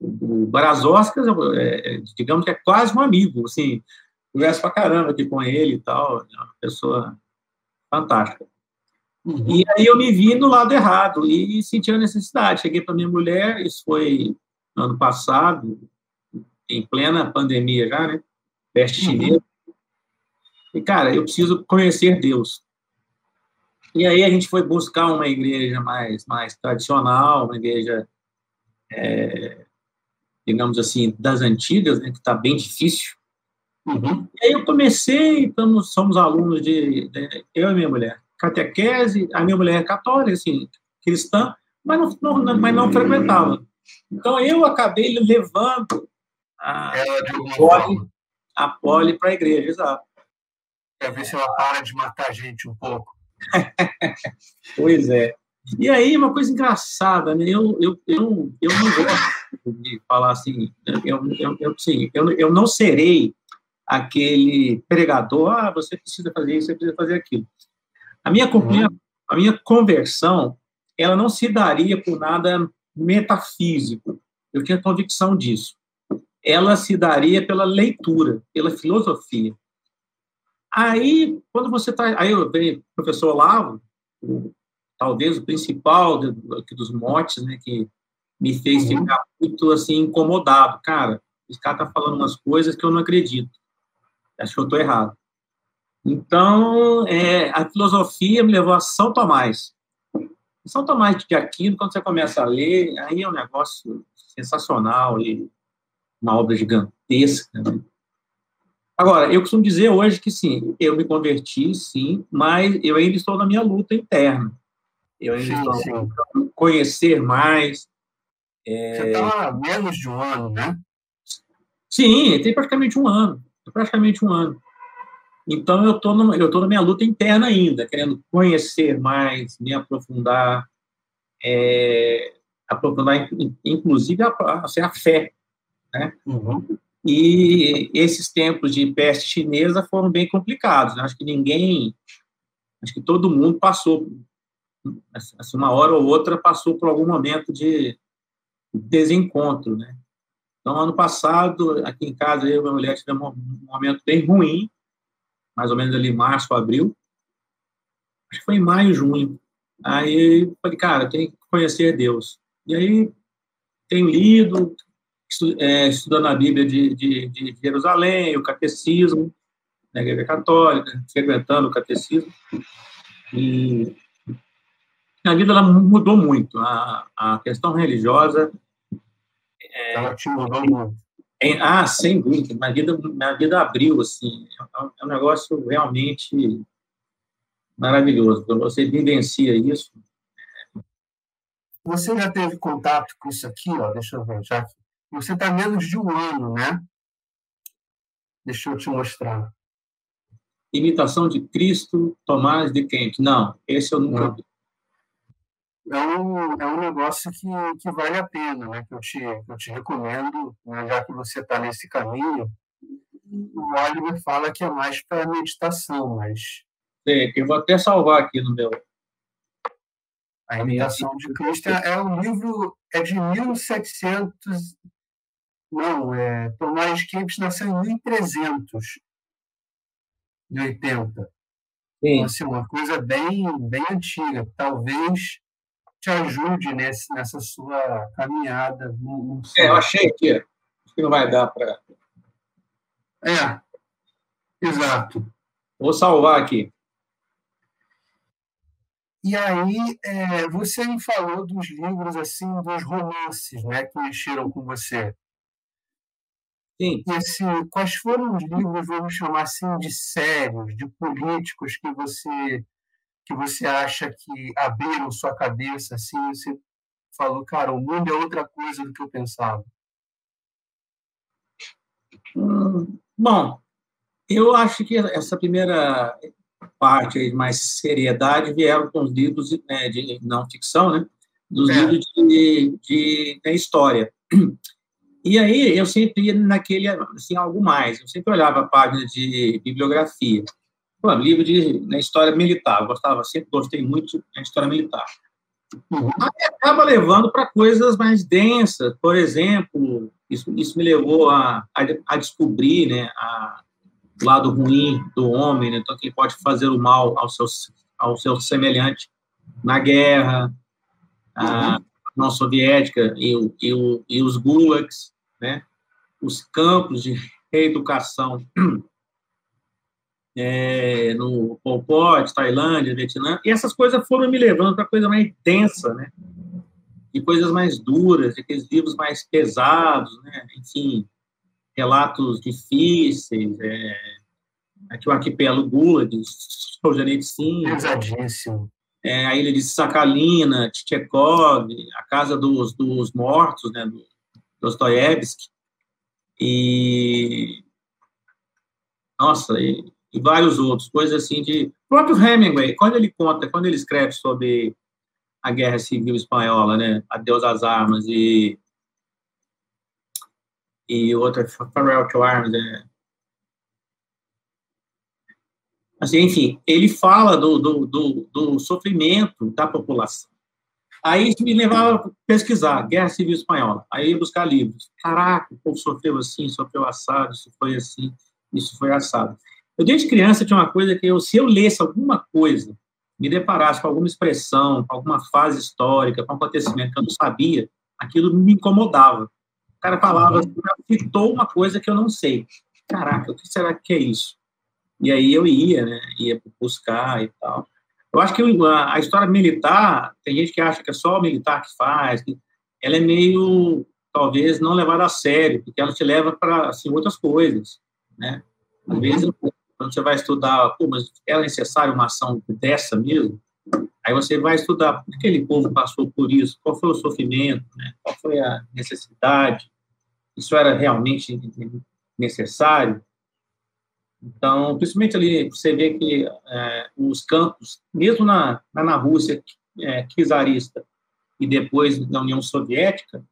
o Barazoscas, é, é, digamos que é quase um amigo, assim, converso pra caramba aqui com ele e tal, é uma pessoa fantástica. Uhum. E aí eu me vi no lado errado e senti a necessidade. Cheguei para minha mulher, isso foi ano passado, em plena pandemia já, né? Peste uhum. chinesa. E, cara, eu preciso conhecer Deus. E aí a gente foi buscar uma igreja mais, mais tradicional, uma igreja, é, digamos assim, das antigas, né, que está bem difícil. Uhum. E aí eu comecei, então, somos alunos de, de, eu e minha mulher, catequese, a minha mulher é católica, assim, cristã, mas não, não, mas não frequentava. Então eu acabei levando a, a Poli para a igreja, exato. Quer ver se ela para de matar a gente um pouco. pois é. E aí, uma coisa engraçada, né? eu, eu, eu, eu não gosto de falar assim, né? eu, eu, eu, sim, eu, eu não serei aquele pregador, ah, você precisa fazer isso, você precisa fazer aquilo. A minha, uhum. a minha conversão, ela não se daria por nada metafísico. Eu tinha convicção disso. Ela se daria pela leitura, pela filosofia. Aí, quando você está. Aí eu o professor Olavo, talvez o principal de, dos motes, né, que me fez uhum. ficar muito assim, incomodado. Cara, esse cara está falando umas coisas que eu não acredito. Acho que eu estou errado. Então, é, a filosofia me levou a São Tomás. São Tomás de Aquino, quando você começa a ler, aí é um negócio sensacional e uma obra gigantesca. Né? Agora, eu costumo dizer hoje que sim, eu me converti, sim, mas eu ainda estou na minha luta interna. Eu ainda sim, estou sim. conhecer mais. É... Você está há menos de um ano, né? Sim, tem praticamente um ano. Praticamente um ano. Então, eu estou eu tô na minha luta interna ainda, querendo conhecer mais, me aprofundar, é, aprofundar, inclusive, a, a, a fé. Né? Uhum. E esses tempos de peste chinesa foram bem complicados. Né? Acho que ninguém, acho que todo mundo passou, assim, uma hora ou outra, passou por algum momento de desencontro. Né? Então, ano passado, aqui em casa, eu e minha mulher tivemos um momento bem ruim, mais ou menos ali março, abril. Acho que foi em maio, junho. Aí falei, cara, tem que conhecer Deus. E aí tenho lido, é, estudando a Bíblia de, de, de, Jerusalém, o catecismo, na Igreja Católica, frequentando o catecismo. E a vida ela mudou muito. A, a questão religiosa. É, ela te mudou muito. É, ah, sem dúvida. Minha vida, minha vida abriu, assim. É, é um negócio realmente maravilhoso. Você vivencia isso. Você já teve contato com isso aqui, ó? Deixa eu ver, já. Você está menos de um ano, né? Deixa eu te mostrar. Imitação de Cristo, Tomás de Kempis. Não, esse eu nunca vi é um, é um negócio que, que vale a pena, né? que, eu te, que eu te recomendo, né? já que você está nesse caminho. O Oliver fala que é mais para meditação, mas. Sim, eu vou até salvar aqui no meu. A Imitação de Cristo é, é um livro, é de 1700. Não, é, Tomás Kempis nasceu em 1380. Sim. Então, assim, uma coisa bem, bem antiga. Talvez te ajude nesse, nessa sua caminhada. No, no é, eu achei que, acho que não vai dar para. É, exato. Vou salvar aqui. E aí, é, você me falou dos livros, assim, dos romances, né, que mexeram com você. Sim. E, assim, quais foram os livros, vamos chamar assim, de sérios, de políticos que você que você acha que abriram sua cabeça assim, você falou, cara, o mundo é outra coisa do que eu pensava? Hum, bom, eu acho que essa primeira parte mais seriedade vieram com os livros né, de não ficção, né? Dos é. livros de, de, de, história. E aí eu sempre ia naquele, assim, algo mais. Eu sempre olhava a página de bibliografia. Pô, livro de na história militar, eu gostava, sempre gostei muito da história militar. Uhum. Aí acaba levando para coisas mais densas, por exemplo, isso, isso me levou a, a, a descobrir né, a, o lado ruim do homem, né, então que ele pode fazer o mal ao seu, ao seu semelhante na guerra, a uhum. União Soviética e, o, e, o, e os gulags, né? os campos de reeducação é, no Pol Pot, Tailândia, Vietnã, e essas coisas foram me levando para coisa mais densa, né? de coisas mais duras, de aqueles livros mais pesados, né? enfim, relatos difíceis, é, aqui o arquipélago Gulag, Solzhenitsyn. Pesadíssimo. É, a ilha de Sakhalina, Tchekov, a Casa dos, dos Mortos, né, do Dostoiévski, e... Nossa, e, e, vários outros, coisas assim de... O próprio Hemingway, quando ele conta, quando ele escreve sobre a Guerra Civil Espanhola, né, Adeus às Armas, e e outra Farewell to Arms, é, Assim, enfim, ele fala do, do, do, do, sofrimento da população. Aí isso me levava a pesquisar, Guerra Civil Espanhola. Aí buscar livros. Caraca, o povo sofreu assim, sofreu assado, isso foi assim, isso foi assado. Eu, desde criança, tinha uma coisa que eu, se eu lesse alguma coisa, me deparasse com alguma expressão, com alguma fase histórica, com um acontecimento que eu não sabia, aquilo me incomodava. O cara falava, uhum. citou uma coisa que eu não sei. Caraca, o que será que é isso? E aí eu ia, né? Ia buscar e tal. Eu acho que a, história militar, tem gente que acha que é só o militar que faz, ela é meio, talvez, não levada a sério, porque ela te leva para, assim, outras coisas, né? Às vezes, quando você vai estudar, pô, mas é necessário uma ação dessa mesmo? Aí você vai estudar por que aquele povo passou por isso, qual foi o sofrimento, né? qual foi a necessidade, isso era realmente necessário? Então, principalmente ali, você vê que é, os campos, mesmo na, na Rússia é, czarista e depois na União Soviética,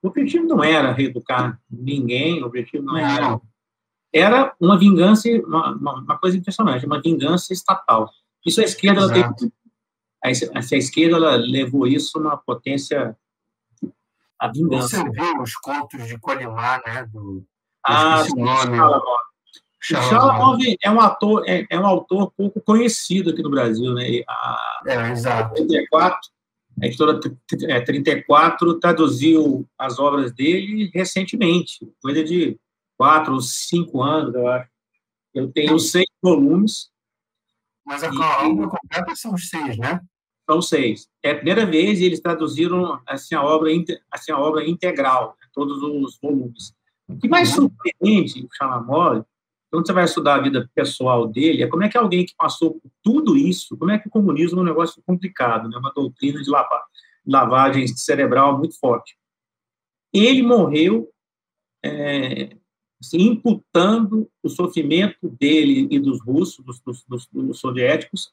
o objetivo não era reeducar ninguém, o objetivo não era. Era uma vingança, uma, uma coisa impressionante, uma vingança estatal. Isso a esquerda ela a, a esquerda ela levou isso uma potência a vingança. Você viu os contos de Colimar, né? Do, ah. Shalamov é um ator, é, é, um autor pouco conhecido aqui no Brasil, né? A, é, exato. 34, a editora 34 traduziu as obras dele recentemente, coisa de quatro ou cinco anos, eu acho. Eu tenho seis volumes. Mas a obra completa são seis, né? São seis. É a primeira vez eles traduziram assim a obra assim a obra integral, né? todos os volumes. O que mais uhum. surpreende o Shalamov quando você vai estudar a vida pessoal dele, é como é que alguém que passou por tudo isso, como é que o comunismo é um negócio complicado, né? uma doutrina de lavagem cerebral muito forte. Ele morreu é, assim, imputando o sofrimento dele e dos russos, dos, dos, dos, dos soviéticos,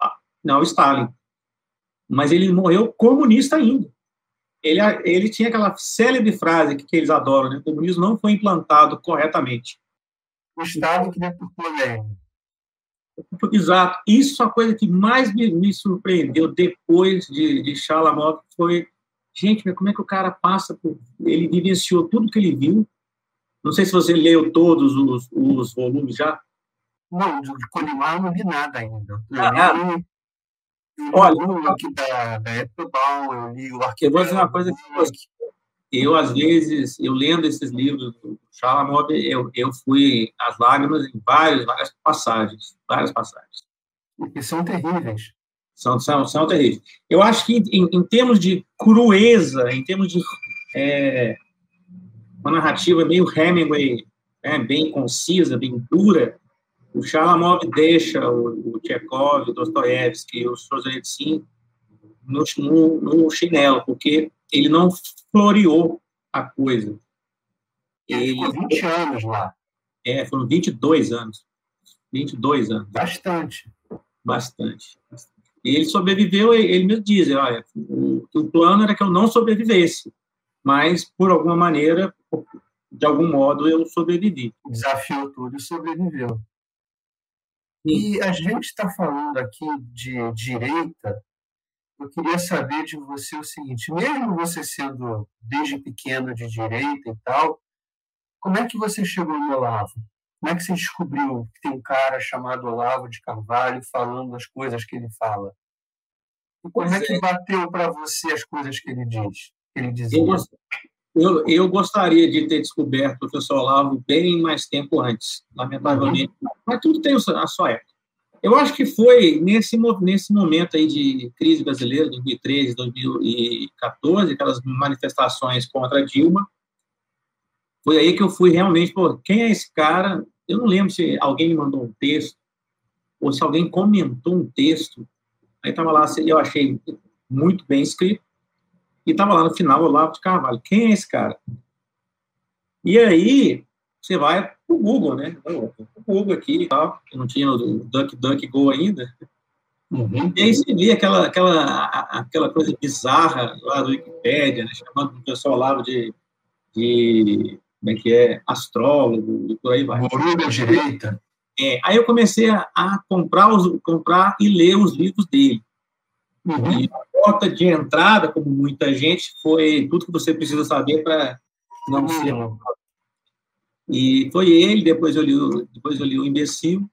ao Stalin. Mas ele morreu comunista ainda. Ele, ele tinha aquela célebre frase que, que eles adoram, né? o comunismo não foi implantado corretamente o Estado que deturpou Lenin. Exato. Isso é a coisa que mais me, me surpreendeu depois de, de Shalamov foi, gente, como é que o cara passa por... Ele vivenciou tudo que ele viu. Não sei se você leu todos os, os volumes já. Não, de Colimar eu não vi nada ainda. Eu ah, li, eu Olha, o aqui da, da Epobal, eu li o arquivo. Eu vou dizer uma coisa que eu, às vezes, eu lendo esses livros do Shalamov, eu, eu fui às lágrimas em várias, várias passagens, várias passagens. Porque são terríveis. São, são, são terríveis. Eu acho que, em, em termos de crueza, em termos de é, uma narrativa meio Hemingway, né, bem concisa, bem dura, o Shalamov deixa o, o Tchekov, o Dostoiévski, o Solzhenitsyn no, no, no chinelo, porque ele não floreou a coisa. Ele ficou 20 anos lá. É, foram 22 anos. 22 anos. Bastante. Bastante. E ele sobreviveu, ele mesmo diz, olha, o, o plano era que eu não sobrevivesse, mas, por alguma maneira, de algum modo, eu sobrevivi. Desafiou tudo e sobreviveu. E a gente está falando aqui de direita, eu queria saber de você o seguinte: mesmo você sendo desde pequeno de direita e tal, como é que você chegou no Olavo? Como é que você descobriu que tem um cara chamado Olavo de Carvalho falando as coisas que ele fala? E como é que é. bateu para você as coisas que ele diz? Que ele dizia? Eu, eu, eu, gostaria de ter descoberto o professor Olavo bem mais tempo antes, lamentavelmente. Uhum. Mas tudo tem a sua época. Eu acho que foi nesse, nesse momento aí de crise brasileira, 2013, 2014, aquelas manifestações contra Dilma, foi aí que eu fui realmente, pô, quem é esse cara? Eu não lembro se alguém me mandou um texto, ou se alguém comentou um texto, aí estava lá, eu achei muito bem escrito, e estava lá no final, Olavo de Carvalho, quem é esse cara? E aí, você vai o Google, né? O Google aqui, tal, que não tinha o DuckDuckGo ainda. Uhum. E aí você vê aquela, aquela, aquela coisa bizarra lá do Wikipedia, né? chamando o pessoal lá de, de como é que é, astrólogo e por aí vai. Direita. É, aí eu comecei a, a, comprar, os, comprar e ler os livros dele. Uhum. E porta de entrada, como muita gente, foi tudo que você precisa saber para não uhum. ser e foi ele, depois eu li, o, depois eu li o Imbecil,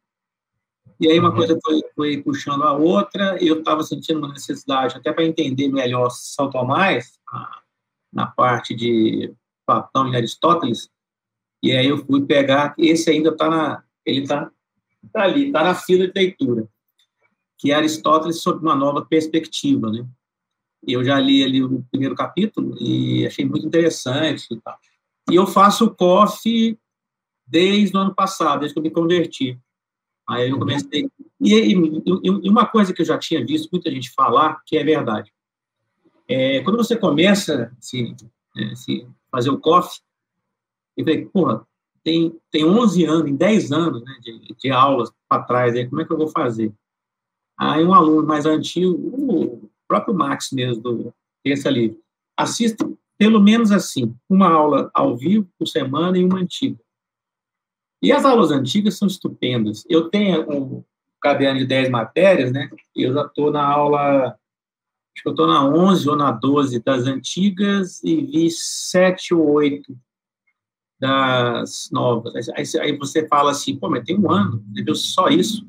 e aí uma uhum. coisa foi, foi puxando a outra, e eu estava sentindo uma necessidade, até para entender melhor São Tomás, na parte de Platão e Aristóteles, e aí eu fui pegar, esse ainda está na, ele está tá ali, está na fila de leitura, que é Aristóteles sob uma nova perspectiva, né? Eu já li ali o primeiro capítulo e achei muito interessante e tal. E eu faço o COF desde o ano passado, desde que eu me converti. Aí eu comecei. E, e, e, uma coisa que eu já tinha visto muita gente falar, que é verdade. É, quando você começa a se, se fazer o COF, eu falei, porra, tem, tem 11 anos, em 10 anos né, de, de aulas para trás, aí, como é que eu vou fazer? Aí um aluno mais antigo, o próprio Max mesmo, do Terça Livre, assista pelo menos assim, uma aula ao vivo por semana e uma antiga. E as aulas antigas são estupendas. Eu tenho um caderno de 10 matérias, né? Eu já estou na aula, acho que eu estou na 11 ou na 12 das antigas e vi 7 ou 8 das novas. Aí, você fala assim, pô, mas tem um ano, entendeu? Só isso.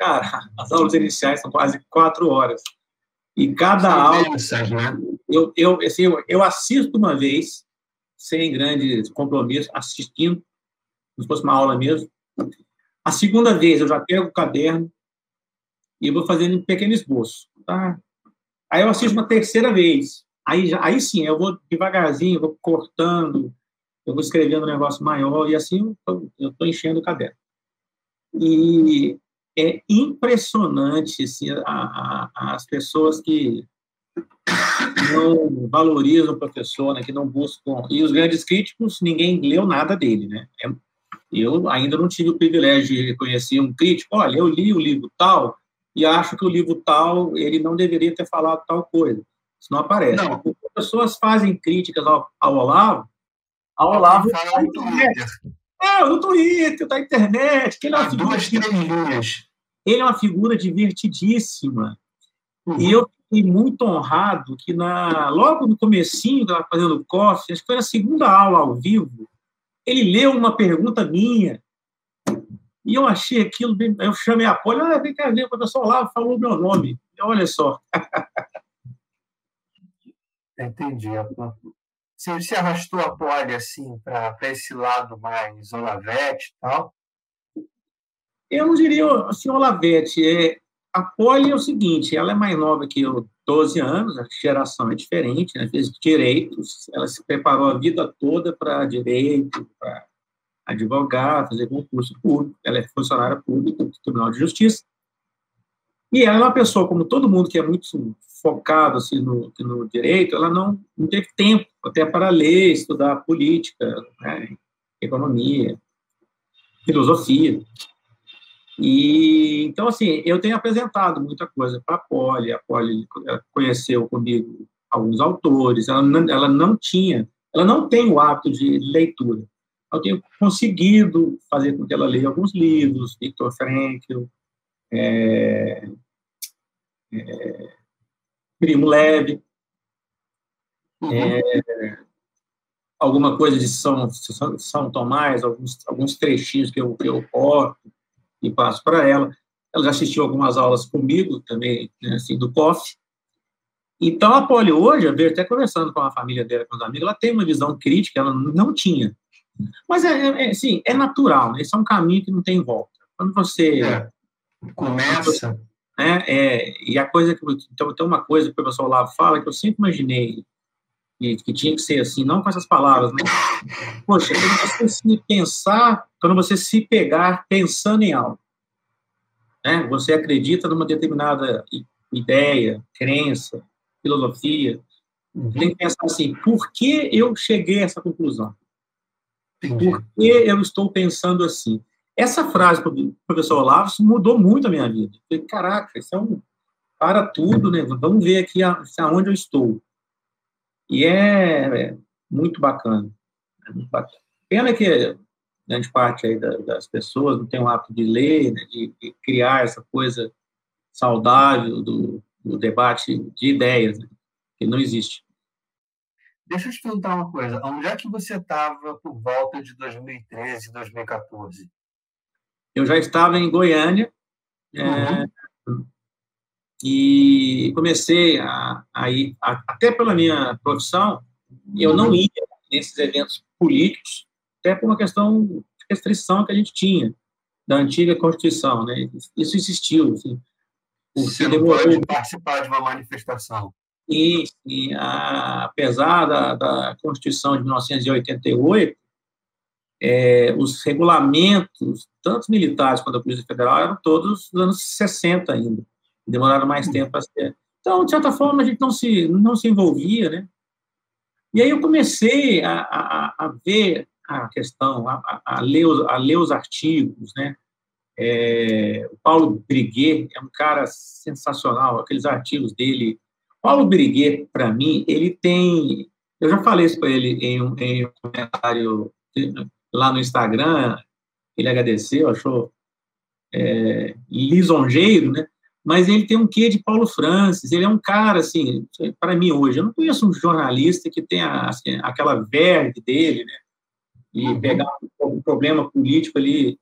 Cara, as aulas iniciais são quase quatro horas. E cada aula. né? eu, eu, assim, eu, eu assisto uma vez, sem grandes compromissos, assistindo como se fosse uma aula mesmo. A segunda vez eu já pego o caderno e eu vou fazendo um pequeno esboço. Tá? Aí eu assisto uma terceira vez. Aí, aí sim, eu vou devagarzinho, vou cortando, eu vou escrevendo um negócio maior e assim eu estou enchendo o caderno. E é impressionante assim, a, a, as pessoas que não valorizam o professor, né, que não buscam. E os grandes críticos, ninguém leu nada dele, né? É, eu ainda não tive o privilégio de reconhecer um crítico, olha, eu li o livro tal e acho que o livro tal, ele não deveria ter falado tal coisa. Isso não aparece. Não. As pessoas fazem críticas ao, ao Olavo, ao Olavo fala. É, no Twitter, da internet, que ele é uma figura, duas, ele é uma figura divertidíssima. Uhum. E eu fiquei muito honrado que na logo no comecinho, que fazendo o coffee, acho que foi na segunda aula ao vivo, ele leu uma pergunta minha e eu achei aquilo bem. Eu chamei a Poli, olha, vem cá ver, o professor lá falou meu nome. Olha só. Entendi. Você se arrastou a Poli assim para esse lado mais Olavete e tal? Eu não diria assim, Olavete. É, a Poli é o seguinte, ela é mais nova que eu, 12 anos, a geração é diferente, né? fez direitos, ela se preparou a vida toda para direito, para advogar, fazer concurso público, ela é funcionária pública do Tribunal de Justiça, e ela é uma pessoa, como todo mundo que é muito focado assim, no, no direito, ela não, não teve tempo até para ler, estudar política, né? economia, filosofia. E, então, assim, eu tenho apresentado muita coisa para a Poli, a Poli conheceu comigo alguns autores, ela não, ela não tinha, ela não tem o hábito de leitura. Eu tenho conseguido fazer com que ela leia alguns livros, Viktor Frankl, é, é, Primo Leve, uhum. é, alguma coisa de São, São, São Tomás, alguns, alguns trechinhos que eu, que eu corto e passo para ela. Ela já assistiu algumas aulas comigo também, né, assim, do COF. Então, a Poli hoje, eu vejo até conversando com a família dela, com os amigos, ela tem uma visão crítica, ela não tinha. Mas, é, é, assim, é natural, né? Esse é um caminho que não tem volta. Quando você... É. Começa... Né, é, e a coisa que... Então, tem uma coisa que o professor Olavo fala que eu sempre imaginei que, que tinha que ser assim, não com essas palavras, né? Poxa, quando você se pensar, quando você se pegar pensando em algo, né? Você acredita numa determinada ideia, crença, filosofia, uhum. tem que pensar assim, por que eu cheguei a essa conclusão? Por que eu estou pensando assim? Essa frase do professor Olavo mudou muito a minha vida. falei, caraca, isso é um... Para tudo, né? Vamos ver aqui aonde eu estou. E é, é muito bacana. É muito bacana. Pena que grande parte aí das pessoas não tem o hábito de ler, né, de, de, criar essa coisa saudável do, do debate de ideias, né, que não existe. Deixa eu te perguntar uma coisa. Onde é que você estava por volta de 2013, 2014? Eu já estava em Goiânia, é, uhum. é, e comecei a, a ir, a, até pela minha profissão, eu não ia nesses eventos políticos, até por uma questão de restrição que a gente tinha da antiga Constituição, né? Isso existiu, assim. Você não demorou... pode participar de uma manifestação. E, e a, apesar da, da Constituição de 1988, é, os regulamentos, tanto militares quanto da Polícia Federal, eram todos dos anos 60 ainda demoraram mais uhum. tempo para ser. Então, de certa forma, a gente não se, não se envolvia, né? E aí eu comecei a, a, a ver a questão, a, a, ler os, a ler os artigos, né? É, o Paulo Briguet é um cara sensacional, aqueles artigos dele. Paulo Briguet, para mim, ele tem. Eu já falei isso para ele em um, em um comentário lá no Instagram, ele agradeceu, achou é, lisonjeiro, né? mas ele tem um quê de Paulo Francis, ele é um cara, assim, para mim hoje, eu não conheço um jornalista que tenha assim, aquela verve dele, né, e pegar um problema político ali,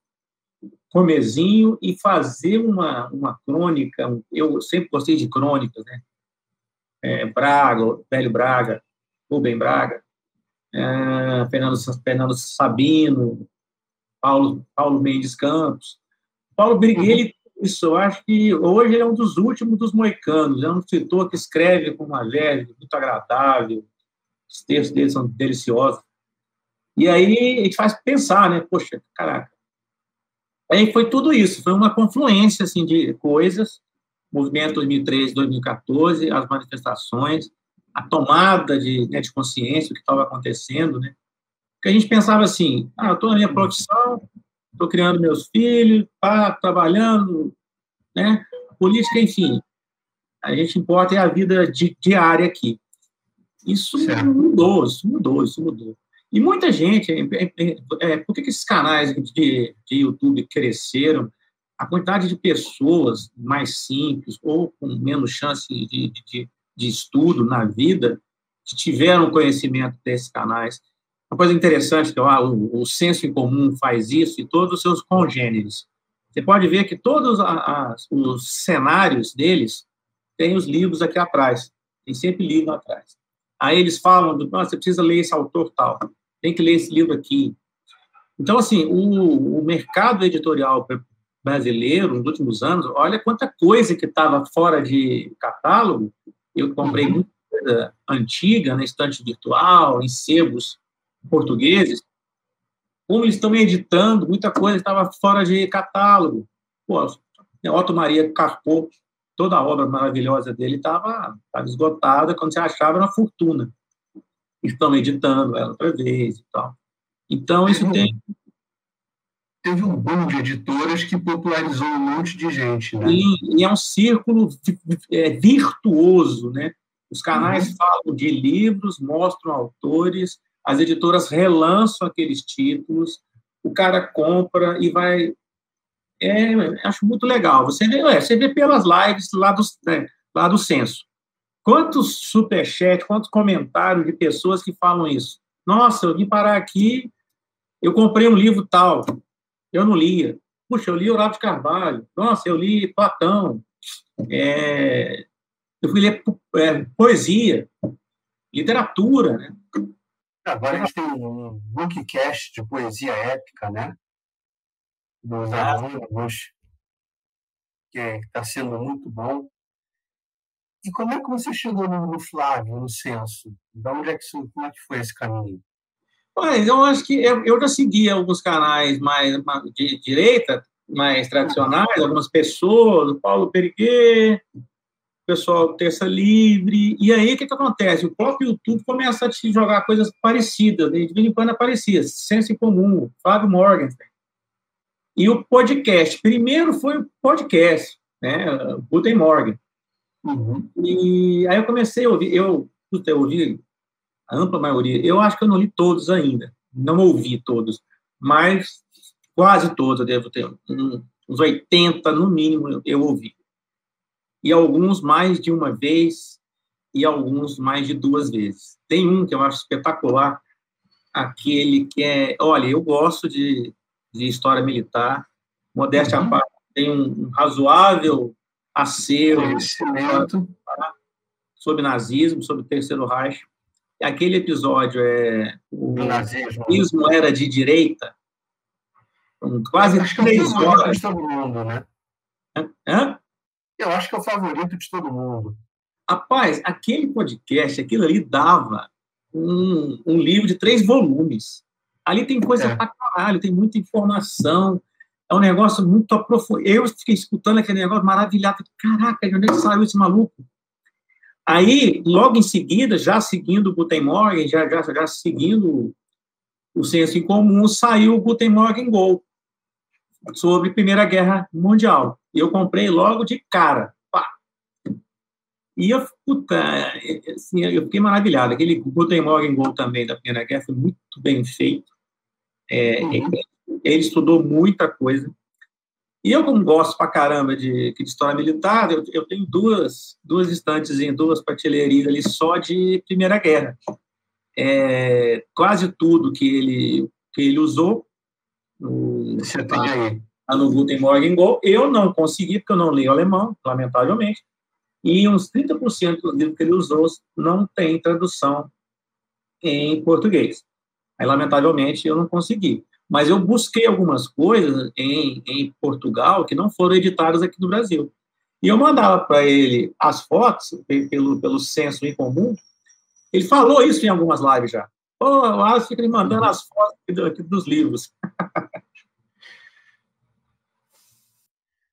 comezinho, e fazer uma, uma crônica, eu sempre gostei de crônicas, né, é, Braga, Velho Braga, Rubem Braga, é, Fernando, Fernando Sabino, Paulo, Paulo Mendes Campos, Paulo Briguet, uhum isso, eu acho que hoje ele é um dos últimos dos moicanos, é um escritor que escreve com uma verve muito agradável, os textos dele são deliciosos. E aí a gente faz pensar, né? Poxa, caraca. Aí foi tudo isso, foi uma confluência assim, de coisas, movimento 2013, 2014, as manifestações, a tomada de, né, de consciência do que estava acontecendo, né? Porque a gente pensava assim, ah, eu estou na minha profissão, estou criando meus filhos, pá, trabalhando, né? Política, enfim. A gente importa é a vida di diária aqui. Isso certo. mudou, isso mudou, isso mudou. E muita gente, é, é, é, é por que, que esses canais de, de YouTube cresceram? A quantidade de pessoas mais simples ou com menos chance de, de, de estudo na vida que tiveram conhecimento desses canais uma coisa interessante que ah, o, o senso em comum faz isso e todos os seus congêneres. Você pode ver que todos a, a, os cenários deles têm os livros aqui atrás. Tem sempre livro atrás. Aí eles falam, do, ah, você precisa ler esse autor tal, tem que ler esse livro aqui. Então, assim, o, o mercado editorial brasileiro, nos últimos anos, olha quanta coisa que estava fora de catálogo. Eu comprei uhum. muita coisa antiga, na estante virtual, em sebos portugueses, como eles estão editando, muita coisa estava fora de catálogo. Pô, Otto Maria Carpo, toda a obra maravilhosa dele estava, esgotada, quando você achava uma fortuna. Estão editando ela outra vez e tal. Então, isso tem... Teve um boom de editoras que popularizou um monte de gente, né? E, e é um círculo é, virtuoso, né? Os canais uhum. falam de livros, mostram autores, as editoras relançam aqueles títulos, o cara compra e vai. É, acho muito legal. Você vê, é, você vê pelas lives lá do, né, lá do censo. Quantos superchats, quantos comentários de pessoas que falam isso? Nossa, eu vim parar aqui, eu comprei um livro tal, eu não lia. Puxa, eu li Olavo de Carvalho. Nossa, eu li Platão. É, eu fui ler é, poesia, literatura, né? Agora a gente tem um bookcast de poesia épica, né? Dos ah. alunos, que está sendo muito bom. E como é que você chegou no, no Flávio, no censo? De onde é que, como é que foi esse caminho? Mas eu acho que eu, eu já seguia alguns canais mais de direita, mais tradicionais, algumas pessoas, o Paulo Periguet, o pessoal do Terça Livre, e aí o que, que acontece? O próprio YouTube começa a te jogar coisas parecidas, de vez em quando aparecia, Senso em Comum, Fábio Morgenstern, e o podcast. Primeiro foi o podcast, né, Guten Morgen. Uhum. E aí eu comecei a ouvir, eu, eu ouvi a ampla maioria, eu acho que eu não li todos ainda, não ouvi todos, mas quase todos eu devo ter, uns 80 no mínimo eu ouvi. E alguns mais de uma vez e alguns mais de duas vezes. Tem um que eu acho espetacular, aquele que é, olha, eu gosto de, de história militar, modéstia uhum. à parte, tem um razoável acervo sobre nazismo, sobre o Terceiro Reich. Aquele episódio é o, nazismo era de direita, quase acho três que é o horas. De todo mundo, né? Hã? Eu acho que é o favorito de todo mundo. Rapaz, aquele podcast, aquilo ali dava um, um livro de três volumes. Ali tem coisa é. pra caralho, tem muita informação, é um negócio muito aprofundido. Eu fiquei escutando aquele negócio maravilhado. Caraca, de onde é que saiu esse maluco? Aí, logo em seguida, já seguindo o Guten Morgen, já, já, já seguindo o senso em comum, saiu o Guten Morgen Go, sobre Primeira Guerra Mundial. Eu comprei logo de cara. Pá. E eu, puta, assim, eu fiquei maravilhado. Aquele Guten Morgen Go também da Primeira Guerra foi muito bem feito. É, uhum. Ele estudou muita coisa. E eu, como gosto pra caramba de, de história militar, eu, eu, tenho duas, duas estantes em duas prateleiras ali só de Primeira Guerra. É, quase tudo que ele, que ele usou no, Você tem aí. no Guten Morgen Go, eu não consegui, porque eu não leio alemão, lamentavelmente, e uns 30% dos livros que ele usou não tem tradução em português. Aí, lamentavelmente, eu não consegui mas eu busquei algumas coisas em, em Portugal que não foram editadas aqui no Brasil. E eu mandava para ele as fotos, pelo, pelo senso em comum. Ele falou isso em algumas lives já. Pô, o Alisson fica me mandando as fotos aqui dos livros.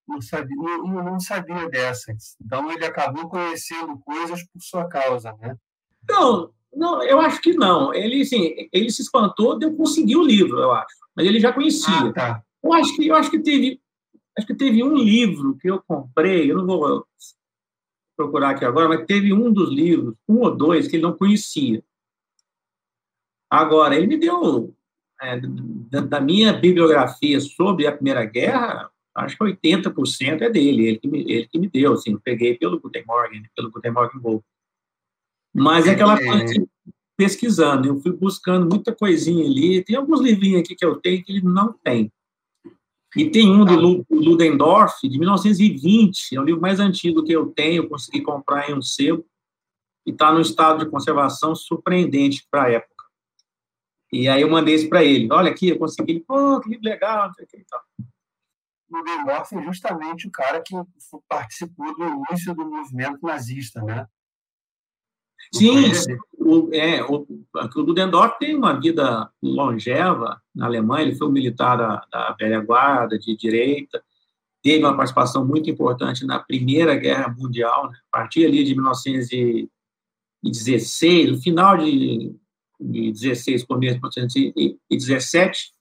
Não sabia, não, não sabia dessas. Então ele acabou conhecendo coisas por sua causa, né? Não, não, eu acho que não. Ele, assim, ele se espantou de eu conseguir o livro, eu acho mas ele já conhecia. Ah, tá. Eu acho que eu acho que teve acho que teve um livro que eu comprei, eu não vou procurar aqui agora, mas teve um dos livros, um ou dois que ele não conhecia. Agora ele me deu é, da, da, minha bibliografia sobre a Primeira Guerra, acho que 80% é dele, ele que me, ele que me deu, assim, eu peguei pelo Guten Morgen, pelo Guten Morgen Wolf. Mas é aquela é. Pesquisando, eu fui buscando muita coisinha ali. Tem alguns livrinhos aqui que eu tenho que ele não tem. E tem um do Ludendorff, de 1920, é o livro mais antigo que eu tenho, eu consegui comprar em um sebo, e está no estado de conservação surpreendente para a época. E aí eu mandei isso para ele. Olha aqui, eu consegui. Pô, que livro legal. Ludendorff é justamente o cara que participou do início do movimento nazista, né? Sim, o, é, o, o Ludendorff tem uma vida longeva na Alemanha, ele foi um militar da, da velha guarda, de direita, teve uma participação muito importante na Primeira Guerra Mundial, né? a partir ali de 1916, no final de, de 16, começo de 1917,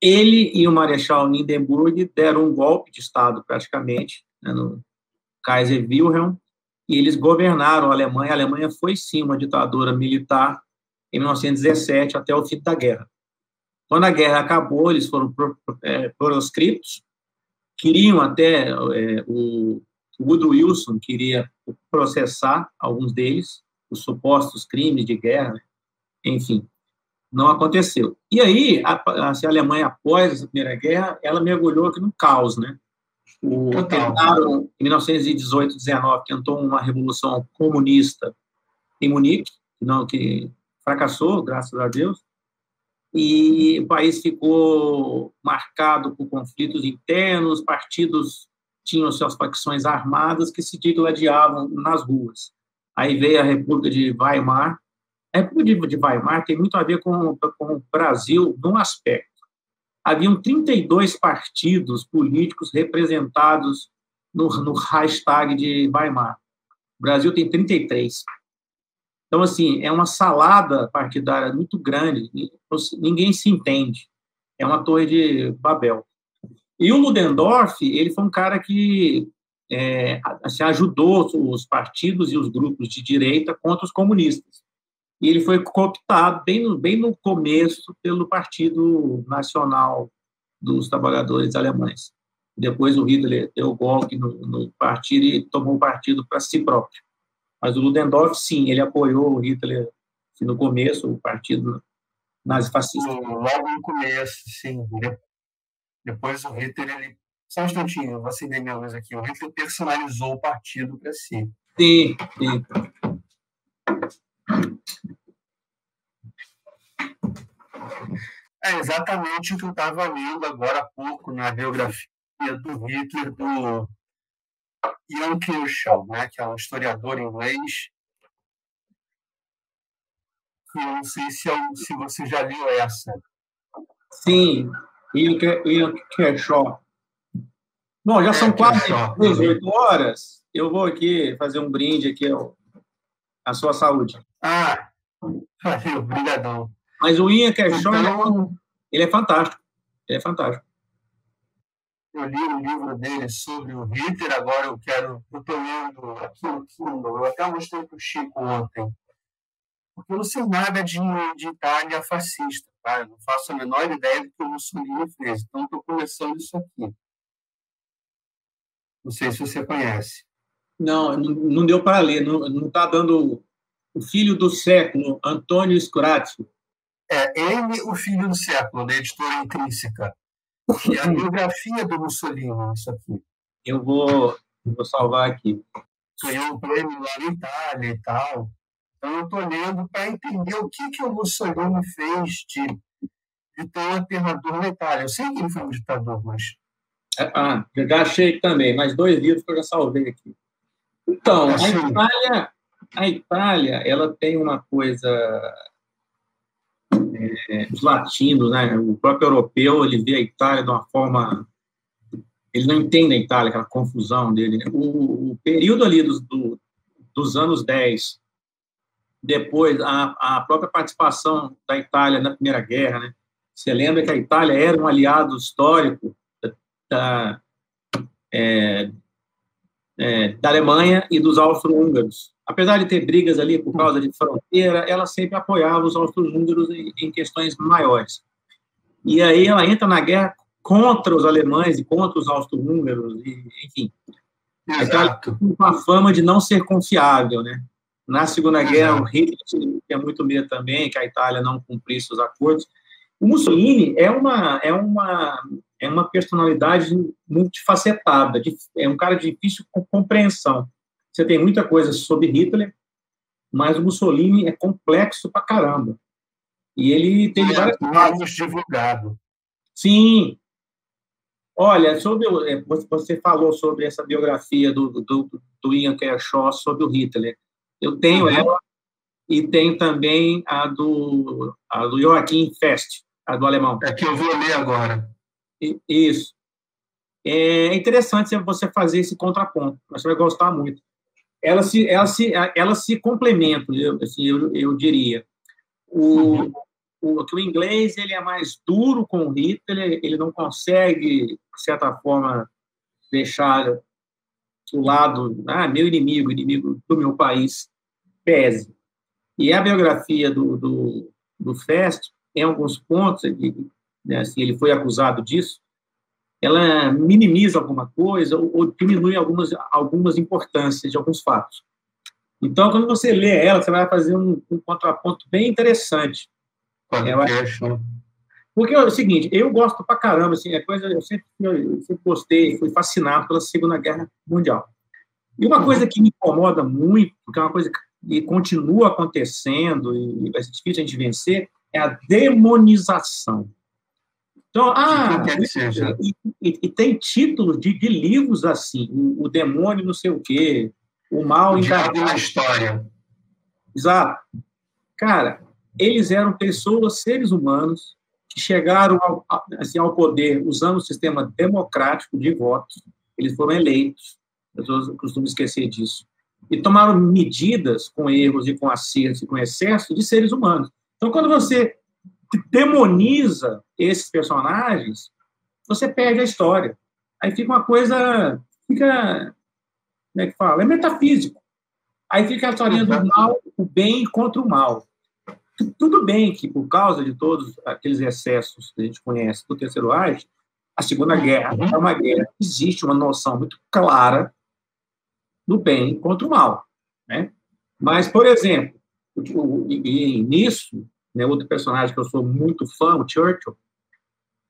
ele e o Marechal Hindenburg deram um golpe de Estado, praticamente, né, no Kaiser Wilhelm, e eles governaram a Alemanha. A Alemanha foi, sim, uma ditadura militar em 1917 até o fim da guerra. Quando a guerra acabou, eles foram é, proscritos, queriam até, é, o Woodrow Wilson queria processar alguns deles, os supostos crimes de guerra, enfim. não aconteceu. E aí, a, a, a Alemanha, após essa Primeira Guerra, ela mergulhou aqui no caos, né? O, tentaram, em 1918, 19, tentou uma revolução comunista em Munique, não, que fracassou, graças a Deus, e o país ficou marcado por conflitos internos, partidos tinham suas facções armadas que se digladiavam nas ruas. Aí veio a República de Weimar. A República de Weimar tem muito a ver com, com o Brasil num aspecto. Haviam 32 partidos políticos representados no, no Reichstag de Weimar. O Brasil tem 33. Então, assim, é uma salada partidária muito grande, ninguém se entende. É uma torre de Babel. E o Ludendorff, ele foi um cara que é, assim, ajudou os partidos e os grupos de direita contra os comunistas. E ele foi cooptado bem no, bem no começo pelo Partido Nacional dos Trabalhadores Alemães. Depois o Hitler deu golpe no, no partido e tomou o partido para si próprio. Mas o Ludendorff, sim, ele apoiou o Hitler no começo, o partido nazi-fascista. Logo no começo, sim. Depois o Hitler, ele... Só um instantinho, eu vou acender minha luz aqui. O Hitler personalizou o partido para si. Sim, sim. É exatamente o que eu estava lendo agora há pouco na biografia do Hitler, do Ian Kershaw, né, que é um historiador inglês. Que eu não sei se, eu, se você já leu essa. Sim, Ian Kershaw. Bom, já é, são quase 18 horas. Eu vou aqui fazer um brinde aqui à sua saúde. Ah, valeu, obrigadão. Mas o Ian Kershaw, então... ele é fantástico. Ele é fantástico eu li o livro dele sobre o Hitler, agora eu quero, eu estou lendo aqui no Kindle, eu até mostrei para o Chico ontem, porque eu não sei nada de, de Itália fascista, tá? eu não faço a menor ideia do que o Mussolini fez, então estou começando isso aqui. Não sei se você conhece. Não, não deu para ler, não está dando o filho do século, Antônio Scorazzi. É, ele, o filho do século, da editora intrínseca. É a biografia do Mussolini, isso aqui. Eu vou, eu vou salvar aqui. Ganhou um prêmio lá na Itália e tal. Então, eu estou lendo para entender o que, que o Mussolini fez de, de tão aterrador na Itália. Eu sei que ele foi um ditador, mas. É, ah, já achei também, mais dois livros que eu já salvei aqui. Então, a Itália, a Itália, ela tem uma coisa é, os latinos, né? O próprio europeu, ele vê a Itália de uma forma... Ele não entende a Itália, aquela confusão dele. Né? O, o, período ali dos, do, dos anos 10, depois a, a própria participação da Itália na Primeira Guerra, né? Você lembra que a Itália era um aliado histórico da, é, é, da Alemanha e dos austro-húngaros apesar de ter brigas ali por causa de fronteira, ela sempre apoiava os austro-húngaros em, em questões maiores. E aí ela entra na guerra contra os alemães e contra os austro-húngaros, enfim. Exato. Com a fama de não ser confiável, né? Na Segunda Guerra, o Hitler tinha muito medo também que a Itália não cumprisse os acordos. O Mussolini é uma é uma é uma personalidade multifacetada, é um cara de difícil compreensão. Você tem muita coisa sobre Hitler, mas o Mussolini é complexo pra caramba. E ele tem é, várias coisas divulgado. Sim. Olha, sobre é, você falou sobre essa biografia do, do, do Ian Kershaw sobre o Hitler. Eu tenho uhum. ela e tenho também a do, a do Joachim Fest, a do alemão. É que eu vou ler agora. Isso. É interessante você fazer esse contraponto. Você vai gostar muito elas se, elas se, elas se complementam, eu, assim, eu, eu diria. O, o, que o inglês ele é mais duro com o Hitler, ele não consegue, de certa forma, deixar o lado, ah, meu inimigo, inimigo do meu país, pese. E a biografia do, do, do Fest, em alguns pontos, ele, né, assim, ele foi acusado disso, ela minimiza alguma coisa ou, ou diminui algumas, algumas importâncias de alguns fatos. Então, quando você lê ela, você vai fazer um, um contraponto bem interessante podcast, né? Porque é o seguinte, eu gosto pra caramba, assim, é coisa, eu sempre, eu sempre gostei, fui fascinado pela Segunda Guerra Mundial. E uma coisa que me incomoda muito, que é uma coisa que continua acontecendo e vai ser difícil a gente vencer, é a demonização. Então, ah, e, e, e, tem títulos de, de, livros assim, o, o, demônio não sei o quê, o mal encarnado. na história. Exato. Cara, eles eram pessoas, seres humanos, que chegaram ao, assim, ao poder usando o sistema democrático de votos, eles foram eleitos, as pessoas costumam esquecer disso, e tomaram medidas com erros e com acertos e com excesso de seres humanos. Então, quando você demoniza esses personagens, você perde a história. Aí fica uma coisa, fica, como é que fala? É metafísico. Aí fica a historinha do mal, o bem contra o mal. Tudo bem que, por causa de todos aqueles excessos que a gente conhece do Terceiro Reich, a Segunda Guerra é uma guerra. Existe uma noção muito clara do bem contra o mal. Né? Mas, por exemplo, e, nisso, né, outro personagem que eu sou muito fã, o Churchill,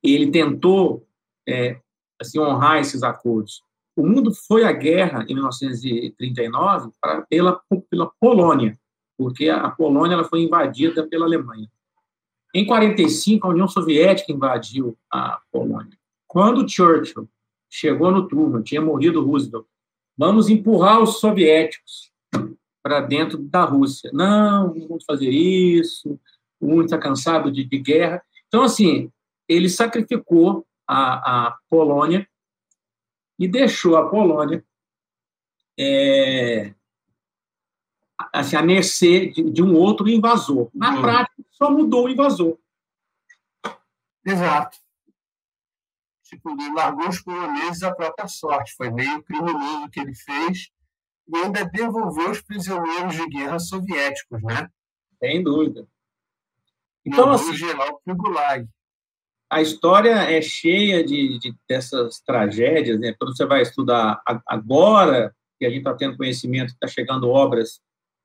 ele tentou é, assim honrar esses acordos. O mundo foi à guerra em 1939 para, pela, pela Polônia porque a Polônia ela foi invadida pela Alemanha. Em 45, a União Soviética invadiu a Polônia. Quando Churchill chegou no Truman, tinha morrido Roosevelt, vamos empurrar os soviéticos para dentro da Rússia. Não, não vamos fazer isso, o mundo está cansado de, de, guerra. Então, assim, ele sacrificou a, a Polônia e deixou a Polônia é, assim, a mercê de, de um outro invasor. Na uhum. prática, só mudou o invasor. Exato. Tipo, ele largou os poloneses à própria sorte. Foi meio criminoso o que ele fez e ainda devolveu os prisioneiros de guerra soviéticos, né? Sem dúvida. Então, assim, geral para Gulag. A história é cheia de, de, dessas tragédias, né? Quando você vai estudar agora, que a gente está tendo conhecimento, está chegando obras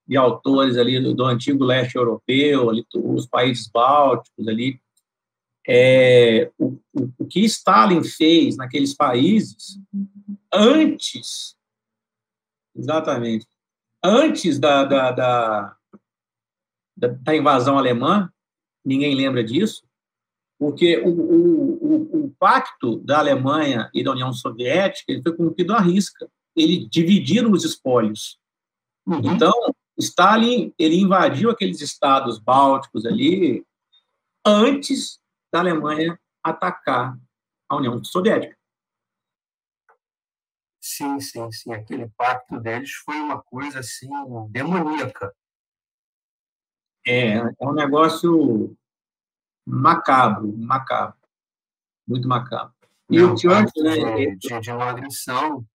de autores ali do, do, antigo leste europeu, ali, os países bálticos ali. É, o, o, o, que Stalin fez naqueles países antes, exatamente, antes da, da, da, da invasão alemã, ninguém lembra disso, porque o, o, o, pacto da Alemanha e da União Soviética ele foi cumprido à risca. Eles dividiram os espólios. Uhum. Então, Stalin ele invadiu aqueles estados bálticos ali antes da Alemanha atacar a União Soviética. Sim, sim, sim. Aquele pacto deles foi uma coisa assim demoníaca. É, é um negócio macabro, macabro, muito macabro. E Não, o Churchill, né? De, de uma agressão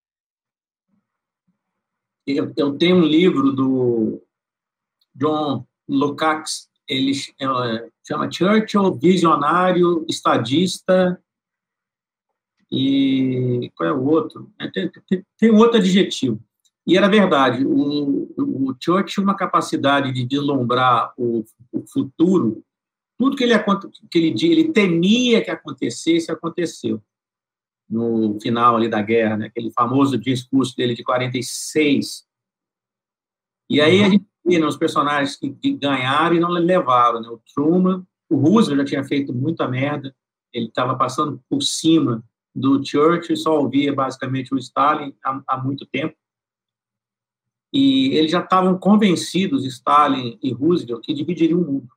eu, eu tenho um livro do John Lukács, ele é, chama Churchill, visionário, estadista, e qual é o outro? É, tem, tem, tem outro adjetivo. E era verdade, o Churchill tinha uma capacidade de deslumbrar o, o futuro, tudo que ele, que ele, ele temia que acontecesse, aconteceu no final ali da guerra, né? aquele famoso discurso dele de 46. E aí a gente vê né, os personagens que, que, ganharam e não levaram. Né? O Truman, o Roosevelt já tinha feito muita merda, ele estava passando por cima do Churchill só ouvia basicamente o Stalin há, há muito tempo. E eles já estavam convencidos, Stalin e Roosevelt, que dividiriam o mundo.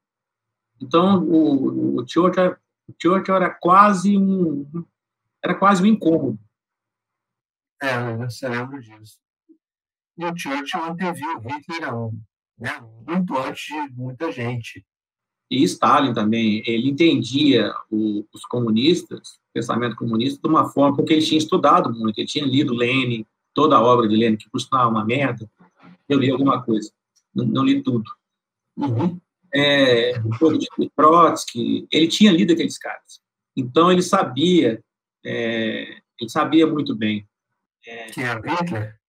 Então, o, o, Churchill, o Churchill era quase um era quase um incômodo. É, você lembra disso. E o Churchill anteviu Hitler né, muito antes de muita gente. E Stalin também, ele entendia o, os comunistas, o pensamento comunista, de uma forma, porque ele tinha estudado muito, ele tinha lido Lenin, toda a obra de Lenin, que custava uma merda, eu li alguma coisa, não, não li tudo. Uhum. É, Trotsky, ele tinha lido aqueles caras. Então, ele sabia é, ele sabia muito bem. É, que era Hitler?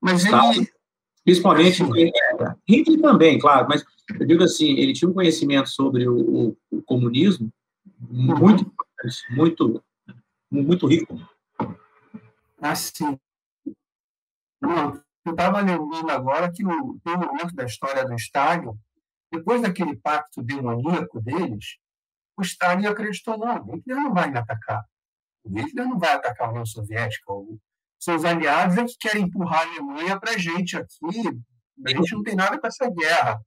Mas ele, Principalmente, Hitler também, claro, mas eu digo assim, ele tinha um conhecimento sobre o, o, o comunismo muito muito, muito rico. Assim, eu estava lembrando agora que no, tem um momento da história do Stalin, depois daquele pacto demoníaco deles, o Stalin acreditou, não, o Hitler não vai me atacar. O Hitler não vai atacar a União Soviética. Os seus aliados é que querem empurrar a Alemanha para a gente aqui. A gente não tem nada com essa guerra.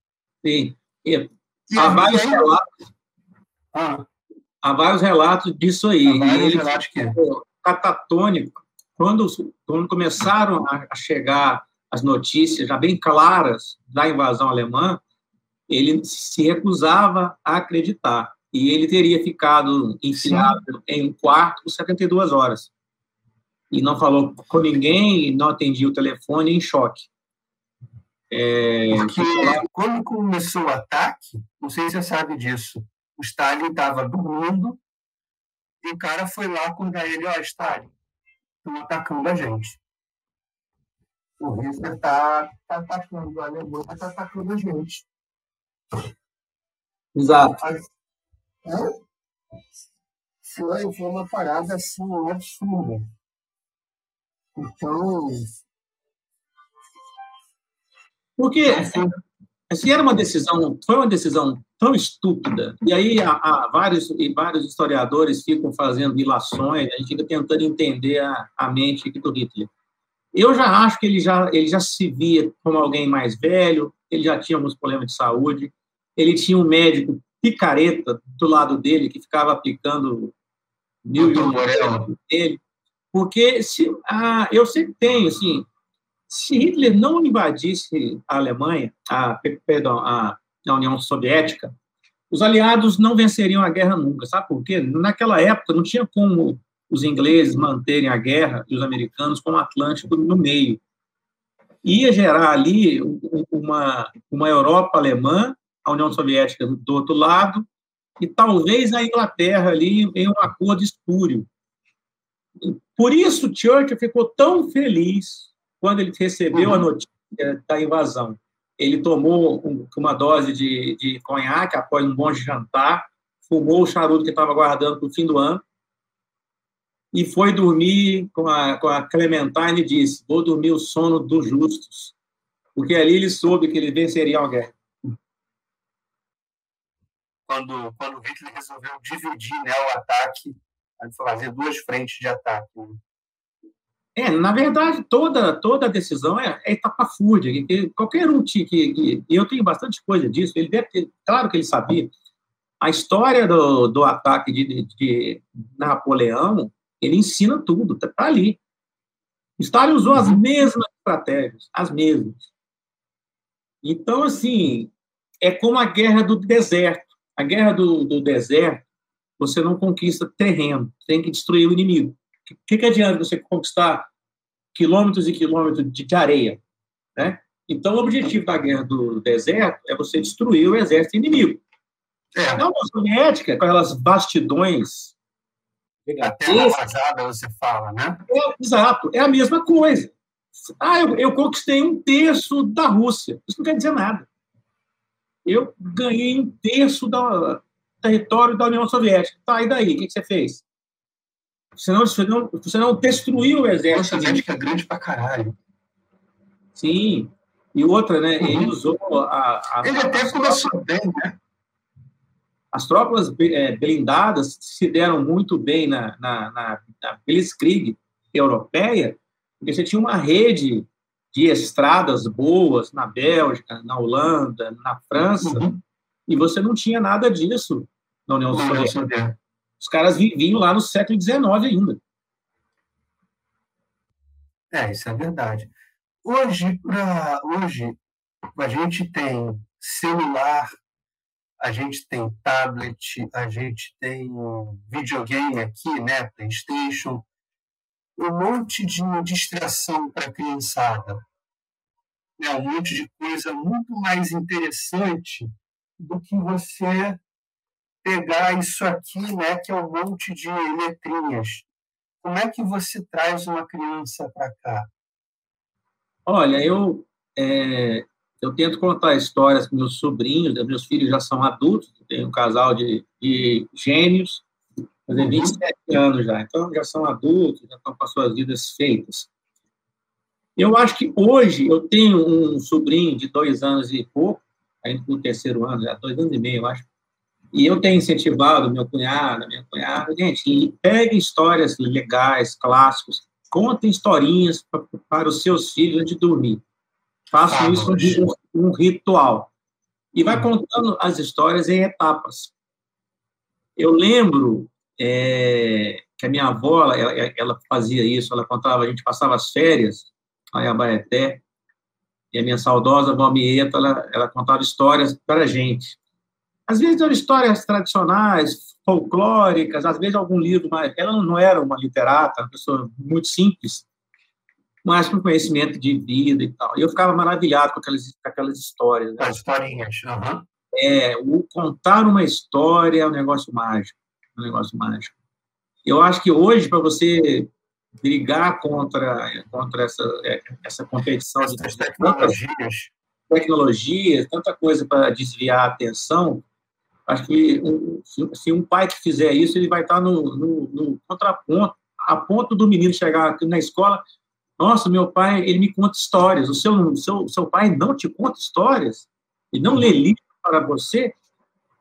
Sim. E, há, vários relatos, ah. há vários relatos disso aí. Há vários ele relatos que catatônico. Quando, quando começaram a chegar as notícias já bem claras da invasão alemã, ele se recusava a acreditar. E ele teria ficado enfiado Sim. em um quarto por 72 horas. E não falou com ninguém, não atendia o telefone, em choque. É... Porque quando começou o ataque, não sei se você sabe disso, o Stalin estava dormindo e o cara foi lá acordar ele, ó, oh, Stalin, estão atacando a gente. O Hitler está tá atacando a Alemanha, está atacando a gente. Exato. Foi, foi uma parada assim absurda. Então. Porque assim, assim, era uma decisão, foi uma decisão tão estúpida. E aí há, há vários e vários historiadores ficam fazendo ilações, a gente fica tentando entender a, a mente do Hitler. Eu já acho que ele já, ele já se via como alguém mais velho, ele já tinha alguns problemas de saúde, ele tinha um médico picareta do lado dele que ficava aplicando mil e um dele, porque se, ah, eu sempre tenho, assim, se Hitler não invadisse a Alemanha, a, perdão, a, a União Soviética, os aliados não venceriam a guerra nunca, sabe por quê? Naquela época não tinha como os ingleses manterem a guerra e os americanos com o Atlântico no meio. Ia gerar ali uma, uma Europa alemã, a União Soviética do outro lado, e talvez a Inglaterra ali em um acordo espúrio. Por isso, Churchill ficou tão feliz quando ele recebeu a uhum. notícia da invasão. Ele tomou uma dose de, de conhaque após um bom jantar, fumou o charuto que estava guardando para o fim do ano, e foi dormir com a, com a Clementine e disse: Vou dormir o sono dos justos. Porque ali ele soube que ele venceria a guerra. Quando, quando Hitler resolveu dividir né, o ataque, fazer duas frentes de ataque. Né? É, na verdade, toda, toda decisão é, é etapafúrdia. Qualquer um que, que, eu tenho bastante coisa disso, ele deve ter, claro que ele sabia. A história do, do ataque de, de Napoleão ele ensina tudo, está tá ali. Stalin usou as uhum. mesmas estratégias, as mesmas. Então, assim, é como a guerra do deserto. A guerra do, do deserto, você não conquista terreno, tem que destruir o inimigo. O que, que adianta você conquistar quilômetros e quilômetros de, de areia? Né? Então, o objetivo da guerra do deserto é você destruir o exército inimigo. É. A União Soviética, com aquelas bastidões a terra vazada, você fala, né? É, exato, é a mesma coisa. Ah, eu, eu, conquistei um terço da Rússia. Isso não quer dizer nada. Eu ganhei um terço do território da União Soviética. Tá, e daí? O que, que você fez? Você não, você, não, você não destruiu o exército. A União Soviética é grande pra caralho. Sim. E outra, né? Uhum. Ele usou a. a ele até começou bem, né? As tropas é, blindadas se deram muito bem na, na, na, na Blitzkrieg europeia, porque você tinha uma rede de estradas boas na Bélgica, na Holanda, na França, uhum. e você não tinha nada disso na União Soviética. Os caras viviam lá no século XIX ainda. É, isso é verdade. Hoje, pra, hoje a gente tem celular a gente tem tablet, a gente tem videogame aqui, né, PlayStation, um monte de distração para a criançada. É um monte de coisa muito mais interessante do que você pegar isso aqui, né, que é um monte de letrinhas. Como é que você traz uma criança para cá? Olha, eu é, eu tento contar histórias com meus sobrinhos, meus filhos já são adultos, tenho um casal de, de gêmeos, fazer 27 uhum. anos já, então já são adultos, já estão com as suas vidas feitas. Eu acho que hoje eu tenho um sobrinho de dois anos e pouco, ainda no terceiro ano, já dois anos e meio, eu acho, e eu tenho incentivado meu cunhado, minha cunhada, gente, pegue histórias legais, clássicos, contem historinhas para, para os seus filhos antes de dormir. Façam isso um, um ritual. E vai contando as histórias em etapas. Eu lembro é, que a minha avó, ela, ela, fazia isso, ela contava, a gente passava as férias lá em Abaeté, e a minha saudosa avó Mieta, ela, ela contava histórias para a gente. Às vezes eram histórias tradicionais, folclóricas, às vezes algum livro, mas ela não era uma literata, uma pessoa muito simples, mas com conhecimento de vida e tal. E eu ficava maravilhado com aquelas, com aquelas histórias. Né? As historinhas. Uhum. É, o contar uma história é um negócio mágico. Um negócio mágico. Eu acho que hoje, para você brigar contra, contra essa, é, essa competição de tecnologias, tecnologias, tanta coisa para desviar a atenção, acho que um, se um pai que fizer isso, ele vai estar no, no, no contraponto, a ponto do menino chegar na escola, nossa, meu pai, ele me conta histórias. O seu, seu, seu pai não te conta histórias? E não lê livro para você?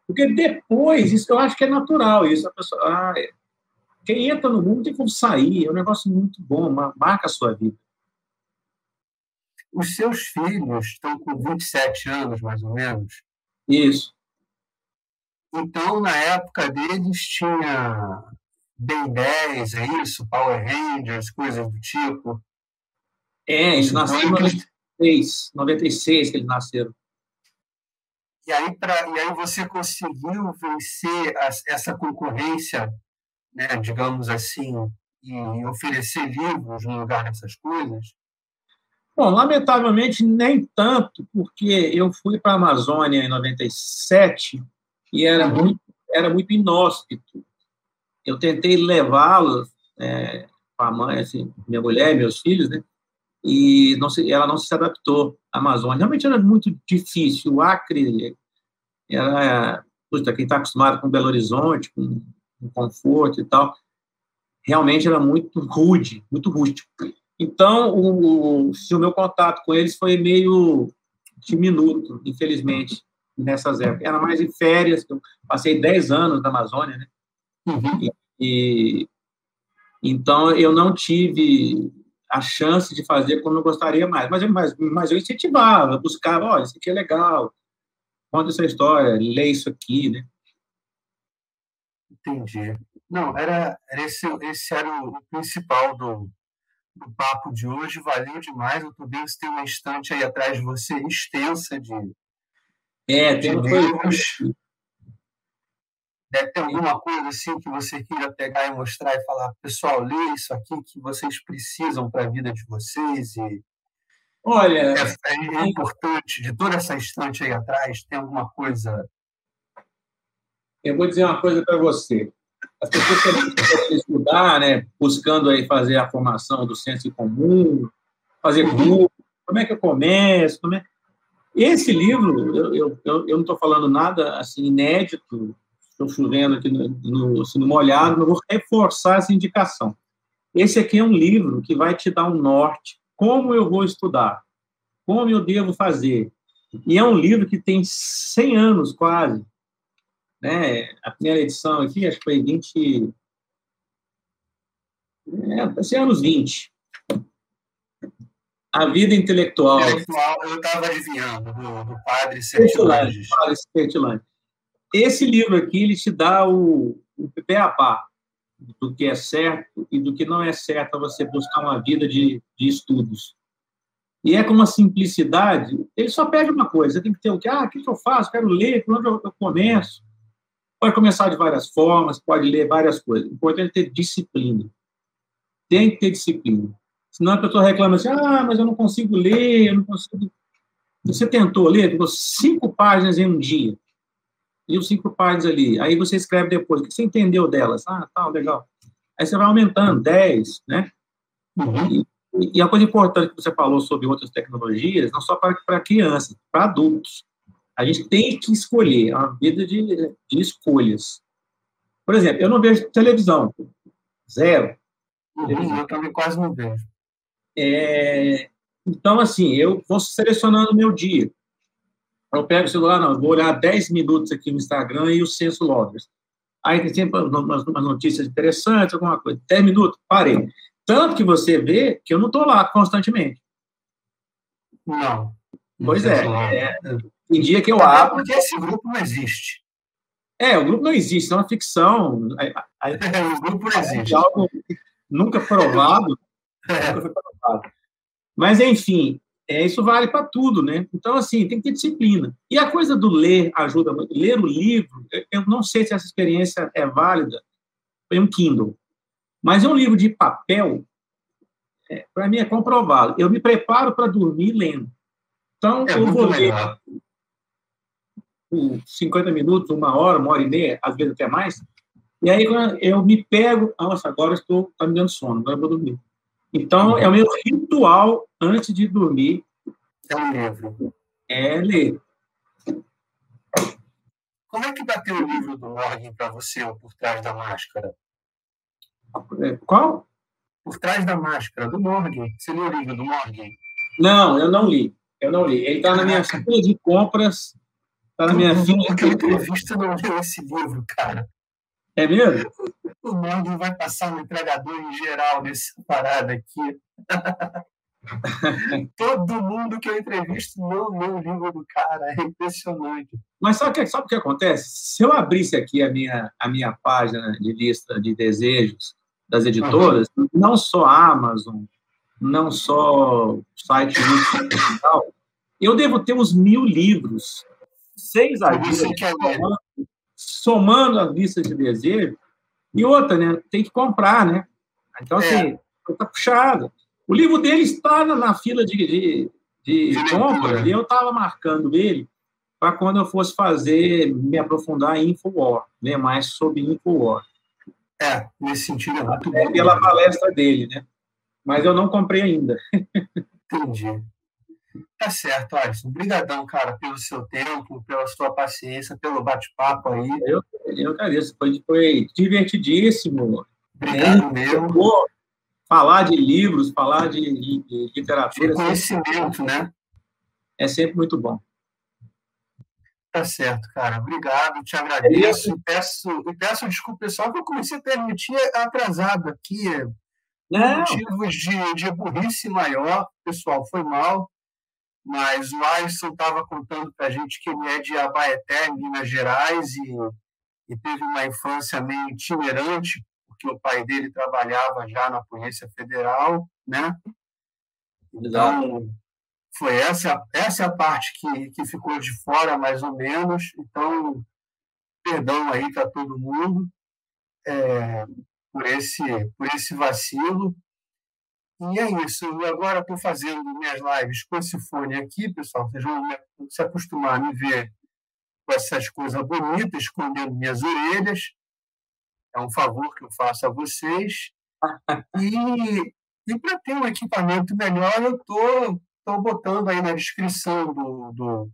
Porque depois, isso eu acho que é natural, isso. A pessoa, ah, é, quem entra no mundo tem como sair, é um negócio muito bom, marca a sua vida. Os seus filhos estão com 27 anos, mais ou menos? Isso. Então, na época deles, tinha Ben 10, é isso? Power Rangers, coisas do tipo. É, eles nasceram em 96, 96 que eles nasceram. E aí, pra, e aí você conseguiu vencer as, essa concorrência, né, digamos assim, e oferecer livros no lugar dessas coisas? Bom, lamentavelmente nem tanto, porque eu fui para a Amazônia em 97 e era uhum. muito era muito inóspito. Eu tentei levá-los é, com a mãe, assim, minha mulher, meus filhos, né? E não se, ela não se adaptou à Amazônia. Realmente era muito difícil. O Acre era, puxa, quem está acostumado com Belo Horizonte, com, com, conforto e tal, realmente era muito rude, muito rústico. Então, o, o meu contato com eles foi meio diminuto, infelizmente, nessas épocas. Era mais em férias, eu passei 10 anos na Amazônia, né? Uhum. E, e, então, eu não tive a chance de fazer como eu gostaria mais. Mas, mas, mas eu incentivava, buscava, olha, isso aqui é legal, conta essa história, lê isso aqui, né? Entendi. Não, era, esse, esse era o, principal do, do papo de hoje, valeu demais. Eu tô vendo se tem uma estante aí atrás de você extensa de, é, de tem livros. Deve ter alguma coisa assim que você queira pegar e mostrar e falar, pessoal, lê isso aqui que vocês precisam para a vida de vocês e Olha, é, é, importante de toda essa estante aí atrás, tem alguma coisa. Eu vou dizer uma coisa para você. As pessoas querem estudar, né, buscando aí fazer a formação do senso comum, fazer uhum. grupo, como é que eu começo, como é... Esse livro, eu, eu, eu não estou falando nada assim inédito, estou chovendo aqui no, no, assim, no molhado, vou reforçar essa indicação. Esse aqui é um livro que vai te dar um norte, como eu vou estudar, como eu devo fazer. E é um livro que tem 100 anos quase. Né? A primeira edição aqui, acho que foi 20... É, 100 anos 20. A vida intelectual. Intelectual, eu estava adivinhando, do, do padre Sertilanges. Padre Sertilanges. Esse livro aqui, ele te dá o, o beabá do que é certo e do que não é certo a você buscar uma vida de, de estudos. E é com uma simplicidade, ele só pede uma coisa, tem que ter o que, ah, o que eu faço? Quero ler, por onde eu, eu começo? Pode começar de várias formas, pode ler várias coisas. O importante é ter disciplina. Tem que ter disciplina. Senão a pessoa reclama assim, ah, mas eu não consigo ler, eu não consigo... Você tentou ler, ficou cinco páginas em um dia e os cinco páginas ali. Aí você escreve depois, o que você entendeu delas? Ah, tá, legal. Aí você vai aumentando, 10, né? Uhum. E a coisa importante que você falou sobre outras tecnologias, não só para, para crianças, para adultos. A gente tem que escolher, é uma vida de, de escolhas. Por exemplo, eu não vejo televisão, zero. Uhum, eu também quase não vejo. É, então, assim, eu vou selecionando o meu dia. Eu pego o celular, não, vou olhar 10 minutos aqui no Instagram e o Censo Lovers. Aí tem sempre umas, umas notícias interessantes, alguma coisa. 10 minutos, parei. Tanto que você vê que eu não estou lá constantemente. Não. Pois é, é. Tem dia que eu abro. Porque esse grupo não existe. É, o grupo não existe, é uma ficção. o grupo não existe. Algo nunca provado. É. Nunca foi provado. Mas, enfim, é, isso vale para tudo, né? Então, assim, tem que ter disciplina. E a coisa do ler ajuda muito. Ler o livro, eu não sei se essa experiência é válida em um Kindle, mas é um livro de papel, é, para mim é comprovado. Eu me preparo para dormir lendo. Então, é eu vou ler por 50 minutos, uma hora, uma hora e meia, às vezes até mais, e aí eu me pego, nossa, agora estou me dando sono, agora eu vou dormir. Então, é o meu ritual antes de dormir. É um livro. É ler. Como é que bateu o livro do Morgan para você, ou Por Trás da Máscara? É, qual? Por Trás da Máscara, do Morgan. Você leu o livro do Morgan? Não, eu não li. Eu não li. Ele está na minha fila de compras. Está na minha fila de entrevista não leu esse livro, cara. É mesmo? O Morgan vai passar no entregador em geral nessa parada aqui. Todo mundo que eu entrevisto não lê o livro do cara, é impressionante. Mas sabe o que, sabe o que acontece? Se eu abrisse aqui a minha, a minha página de lista de desejos das editoras, uhum. não só a Amazon, não só o site digital, eu devo ter uns mil livros, seis agentes, somando, somando a lista de desejos, e outra, né? Tem que comprar, né? Então, assim, é. tá puxado. O livro dele está na fila de, de, de, compra, e eu estava marcando ele para quando eu fosse fazer, me aprofundar em Infowar, ler mais sobre Infowar. É, nesse sentido é muito é, Pela palestra dele, né? Mas eu não comprei ainda. Entendi. Tá certo, Alisson. Obrigadão, cara, pelo seu tempo, pela sua paciência, pelo bate-papo aí. Eu, eu agradeço. Foi, foi divertidíssimo. Obrigado é, mesmo. Vou falar de livros, falar de, de literatura. De conhecimento, né? É sempre muito bom. Tá certo, cara. Obrigado, te agradeço. É e peço, e peço desculpa, pessoal, que eu comecei a permitir atrasado aqui. Não. Motivos de, de burrice maior, pessoal, foi mal. Mas o Alisson estava contando para a gente que ele é de Abaeté, Minas Gerais, e, e teve uma infância meio itinerante, porque o pai dele trabalhava já na Polícia Federal, né? Então, foi essa, essa é a parte que, que ficou de fora, mais ou menos. Então, perdão aí para todo mundo é, por, esse, por esse vacilo. E é isso. Agora estou fazendo minhas lives com esse fone aqui, pessoal. Vocês vão se acostumar a me ver com essas coisas bonitas, escondendo minhas orelhas. É um favor que eu faço a vocês. E, e para ter um equipamento melhor, eu estou estou botando aí na descrição do, do,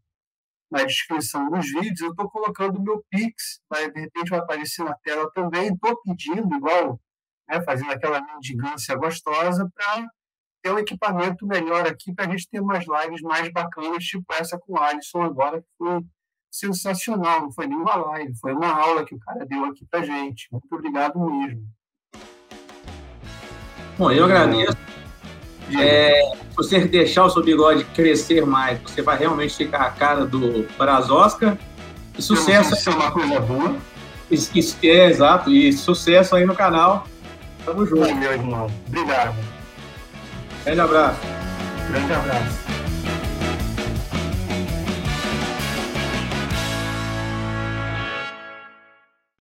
na descrição dos vídeos, eu estou colocando o meu Pix, vai, de repente vai aparecer na tela também, estou pedindo, igual, né, fazendo aquela mendigância gostosa, para ter um equipamento melhor aqui, para a gente ter umas lives mais bacanas, tipo essa com o Alisson agora, que foi sensacional, não foi nenhuma live, foi uma aula que o cara deu aqui para gente. Muito obrigado mesmo. Bom, eu agradeço é, você deixar o seu bigode crescer mais, você vai realmente ficar a cara do Brasosca. E sucesso. Isso é uma coisa boa. Isso, isso, é, exato. E sucesso aí no canal. Tamo junto. Valeu, irmão. Obrigado. Grande abraço. Grande abraço.